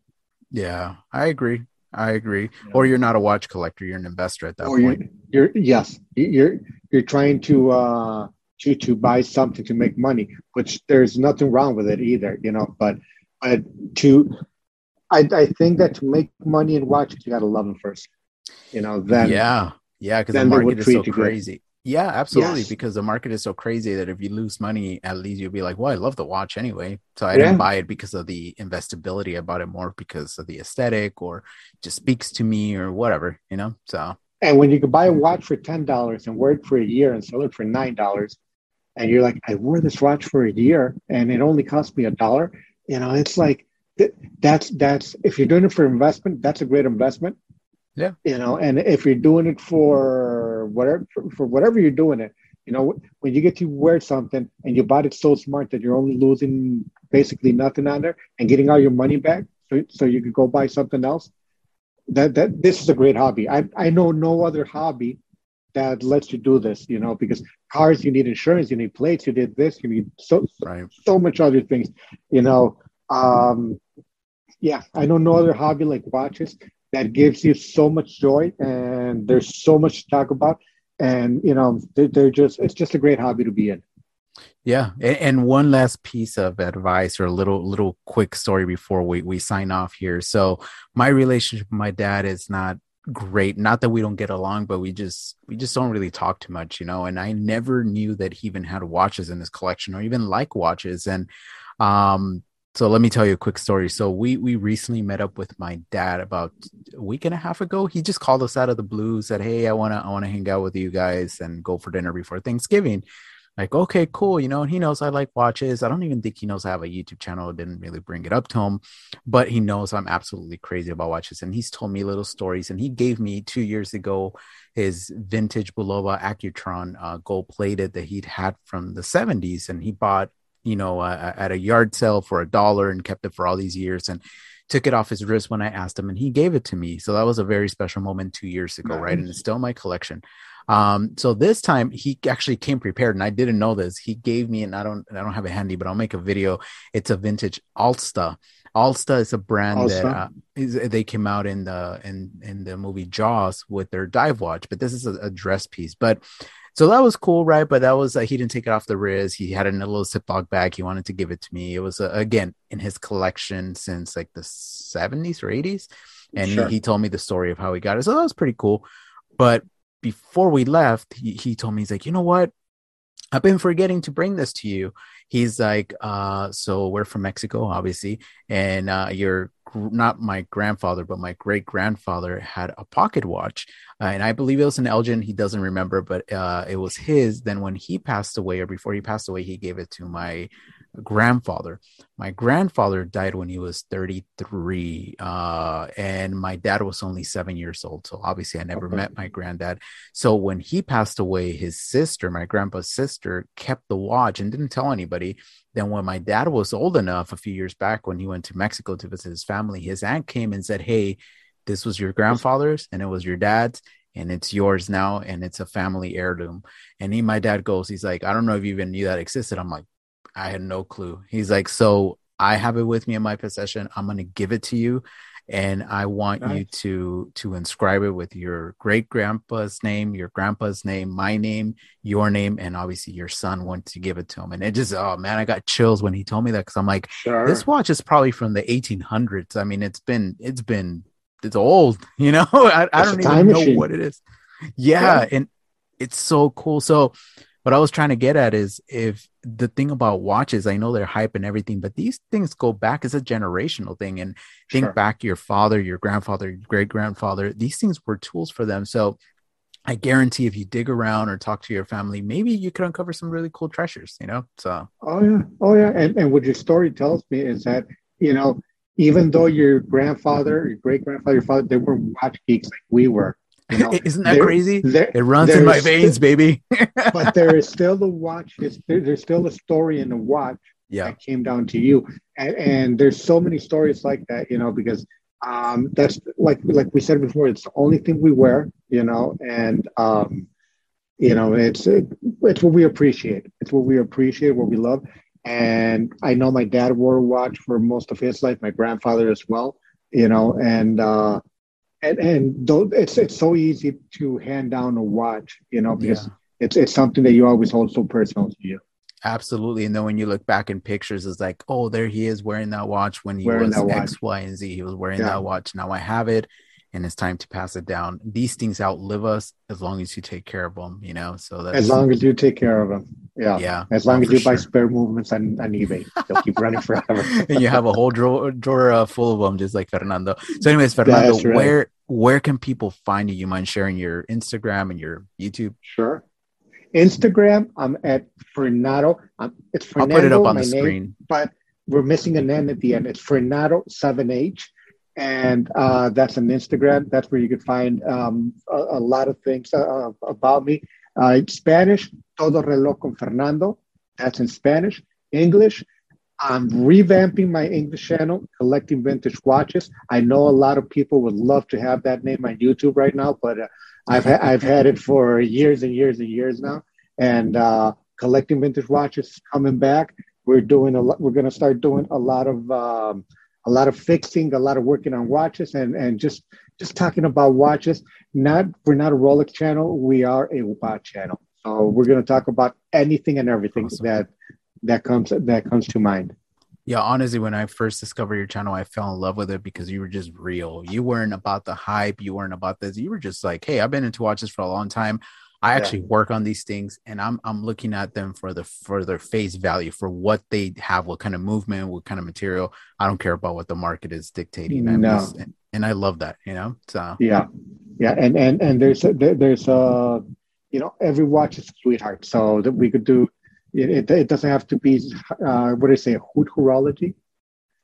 Yeah, I agree. I agree. Or you're not a watch collector; you're an investor at that or point. You're, you're yes, you're you're trying to uh, to to buy something to make money, which there's nothing wrong with it either, you know. But but to I I think that to make money in watches, you got to love them first, you know. Then yeah, yeah, because the market is so crazy. Yeah, absolutely. Yes. Because the market is so crazy that if you lose money, at least you'll be like, "Well, I love the watch anyway." So I yeah. didn't buy it because of the investability. I bought it more because of the aesthetic, or just speaks to me, or whatever, you know. So and when you can buy a watch for ten dollars and wear it for a year and sell it for nine dollars, and you're like, I wore this watch for a year and it only cost me a dollar. You know, it's like that's that's if you're doing it for investment, that's a great investment. Yeah. You know, and if you're doing it for whatever for, for whatever you're doing it, you know, when you get to wear something and you bought it so smart that you're only losing basically nothing on there and getting all your money back, so, so you could go buy something else. That that this is a great hobby. I I know no other hobby that lets you do this, you know, because cars, you need insurance, you need plates, you need this, you need so, right. so much other things, you know. Um, yeah, I know no other hobby like watches that gives you so much joy and there's so much to talk about. And, you know, they're, they're just, it's just a great hobby to be in. Yeah, and, one last piece of advice or a little little quick story before we we sign off here. So my relationship with my dad is not great not that we don't get along but we just we just don't really talk too much you know and i never knew that he even had watches in his collection or even like watches and um so let me tell you a quick story. So we we recently met up with my dad about a week and a half ago. He just called us out of the blue said hey i want to i want to hang out with you guys and go for dinner before thanksgiving. Like okay cool you know and he knows i like watches. I don't even think he knows i have a youtube channel. Didn't really bring it up to him but he knows i'm absolutely crazy about watches. And he's told me little stories and he gave me two years ago his vintage bulova accutron uh, gold plated that he'd had from the 70s and he bought you know uh, at a yard sale for a dollar and kept it for all these years and took it off his wrist when i asked him and he gave it to me so that was a very special moment two years ago nice. right and it's still in my collection um, so this time he actually came prepared, and I didn't know this. He gave me, and I don't, I don't have it handy, but I'll make a video. It's a vintage Alsta. Alsta is a brand Alsta. that uh, is, they came out in the in in the movie Jaws with their dive watch, but this is a, a dress piece. But so that was cool, right? But that was uh, he didn't take it off the wrist. He had it in a little Ziploc bag. He wanted to give it to me. It was uh, again in his collection since like the seventies or eighties, and sure. he, he told me the story of how he got it. So that was pretty cool. But before we left, he, he told me, he's like, you know what? I've been forgetting to bring this to you. He's like, uh, so we're from Mexico, obviously, and uh, you're not my grandfather, but my great grandfather had a pocket watch, uh, and I believe it was an Elgin. He doesn't remember, but uh, it was his. Then when he passed away, or before he passed away, he gave it to my grandfather. My grandfather died when he was 33, uh, and my dad was only seven years old. So obviously, I never okay. met my granddad. So when he passed away, his sister, my grandpa's sister, kept the watch and didn't tell anybody Then when my dad was old enough, a few years back, when he went to Mexico to visit his family, his aunt came and said, "Hey, this was your grandfather's, and it was your dad's." And it's yours now, and it's a family heirloom. And he, my dad goes, he's like, I don't know if you even knew that existed. I'm like, I had no clue. He's like, so I have it with me in my possession. I'm going to give it to you and I want nice. you to to inscribe it with your great grandpa's name, your grandpa's name, my name, your name, and obviously your son wants to give it to him. And it just oh man, I got chills when he told me that because I'm like, sure. this watch is probably from the 1800s. I mean, it's been it's been it's old, you know. I, I don't even know what it is. Yeah, yeah, and it's so cool. So what I was trying to get at is if the thing about watches, I know they're hype and everything, but these things go back as a generational thing. And think sure. back your father, your grandfather, your great grandfather, these things were tools for them. So I guarantee if you dig around or talk to your family, maybe you could uncover some really cool treasures, you know? So, oh, yeah. Oh, yeah. And, and what your story tells me is that, you know, even though your grandfather, your great grandfather, your father, they weren't watch geeks like we were, you know, Isn't that there, crazy? There, it runs in my veins, still, baby. but there is still the watch. There, there's still a story in the watch yeah. that came down to you, and, and there's so many stories like that. You know, because um, that's like like we said before. It's the only thing we wear. You know, and um, you know, it's it, it's what we appreciate. It's what we appreciate, what we love. And I know my dad wore a watch for most of his life. My grandfather as well. You know, and uh, and and it's it's so easy to hand down a watch, you know, because yeah. it's it's something that you always hold so personal to you. Absolutely, and then when you look back in pictures, it's like, oh, there he is wearing that watch when he wearing was X, Y, and Z. He was wearing yeah. that watch. Now I have it, and it's time to pass it down. These things outlive us as long as you take care of them, you know. So that's as long as you take care of them, yeah, yeah. As long as you sure. buy spare movements on, on eBay, they'll keep running forever. and you have a whole drawer drawer uh, full of them, just like Fernando. So, anyways, Fernando, right. where where can people find you? You mind sharing your Instagram and your YouTube? Sure. Instagram, I'm at Fernando. Um, it's Fernando. I'll put it up on the name, screen, but we're missing an N at the end. It's Fernando Seven H and uh, that's an Instagram. That's where you can find um, a, a, lot of things uh, about me. Uh, Spanish, Todo Reloj con Fernando. That's in Spanish. English, I'm revamping my English channel, collecting vintage watches. I know a lot of people would love to have that name on YouTube right now, but uh, I've ha- I've had it for years and years and years now. And uh, collecting vintage watches coming back. We're doing a. We're going to start doing a lot of um, a lot of fixing, a lot of working on watches, and and just just talking about watches. Not we're not a Rolex channel. We are a watch channel. So we're going to talk about anything and everything awesome. that that comes that comes to mind. Yeah, honestly, when I first discovered your channel, I fell in love with it because you were just real. You weren't about the hype. You weren't about this. You were just like, hey, I've been into watches for a long time. I actually yeah. work on these things and I'm I'm looking at them for the for their face value for what they have, what kind of movement, what kind of material. I don't care about what the market is dictating. No. Just, and, and, I love that, you know. So yeah, yeah, and and and there's a, there's a you know every watch is a sweetheart, so that we could do. It, it, doesn't have to be uh, what do you say, hood horology.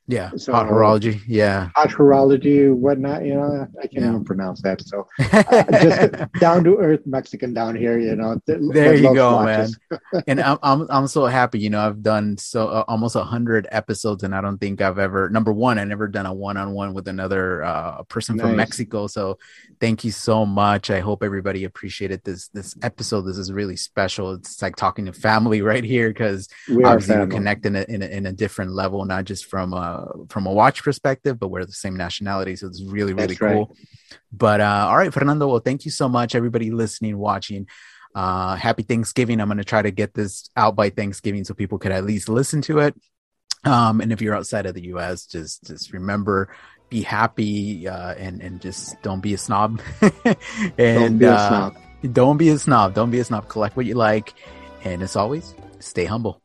Yeah, so, hot horology. Yeah, hot horology, whatnot. You know, I can't yeah. even pronounce that. So, uh, just down to earth Mexican down here. You know, there you go, watches. man. and I'm, I'm I'm so happy. You know, I've done so uh, almost a hundred episodes, and I don't think I've ever number one. I never done a one on one with another uh, person nice. from Mexico. So, thank you so much. I hope everybody appreciated this this episode. This is really special. It's like talking to family right here because obviously we connect in a, in a in a different level, not just from. Uh, uh, from a watch perspective, but we're the same nationality, so it's really really That's cool. Right. But uh, all right, Fernando. Well, thank you so much, everybody listening, watching. Uh, happy Thanksgiving. I'm going to try to get this out by Thanksgiving so people could at least listen to it. Um, and if you're outside of the U.S., just just remember, be happy, uh, and and just don't be a snob. and don't be a uh. Don't be a snob. Don't be a snob. Collect what you like, and as always, stay humble.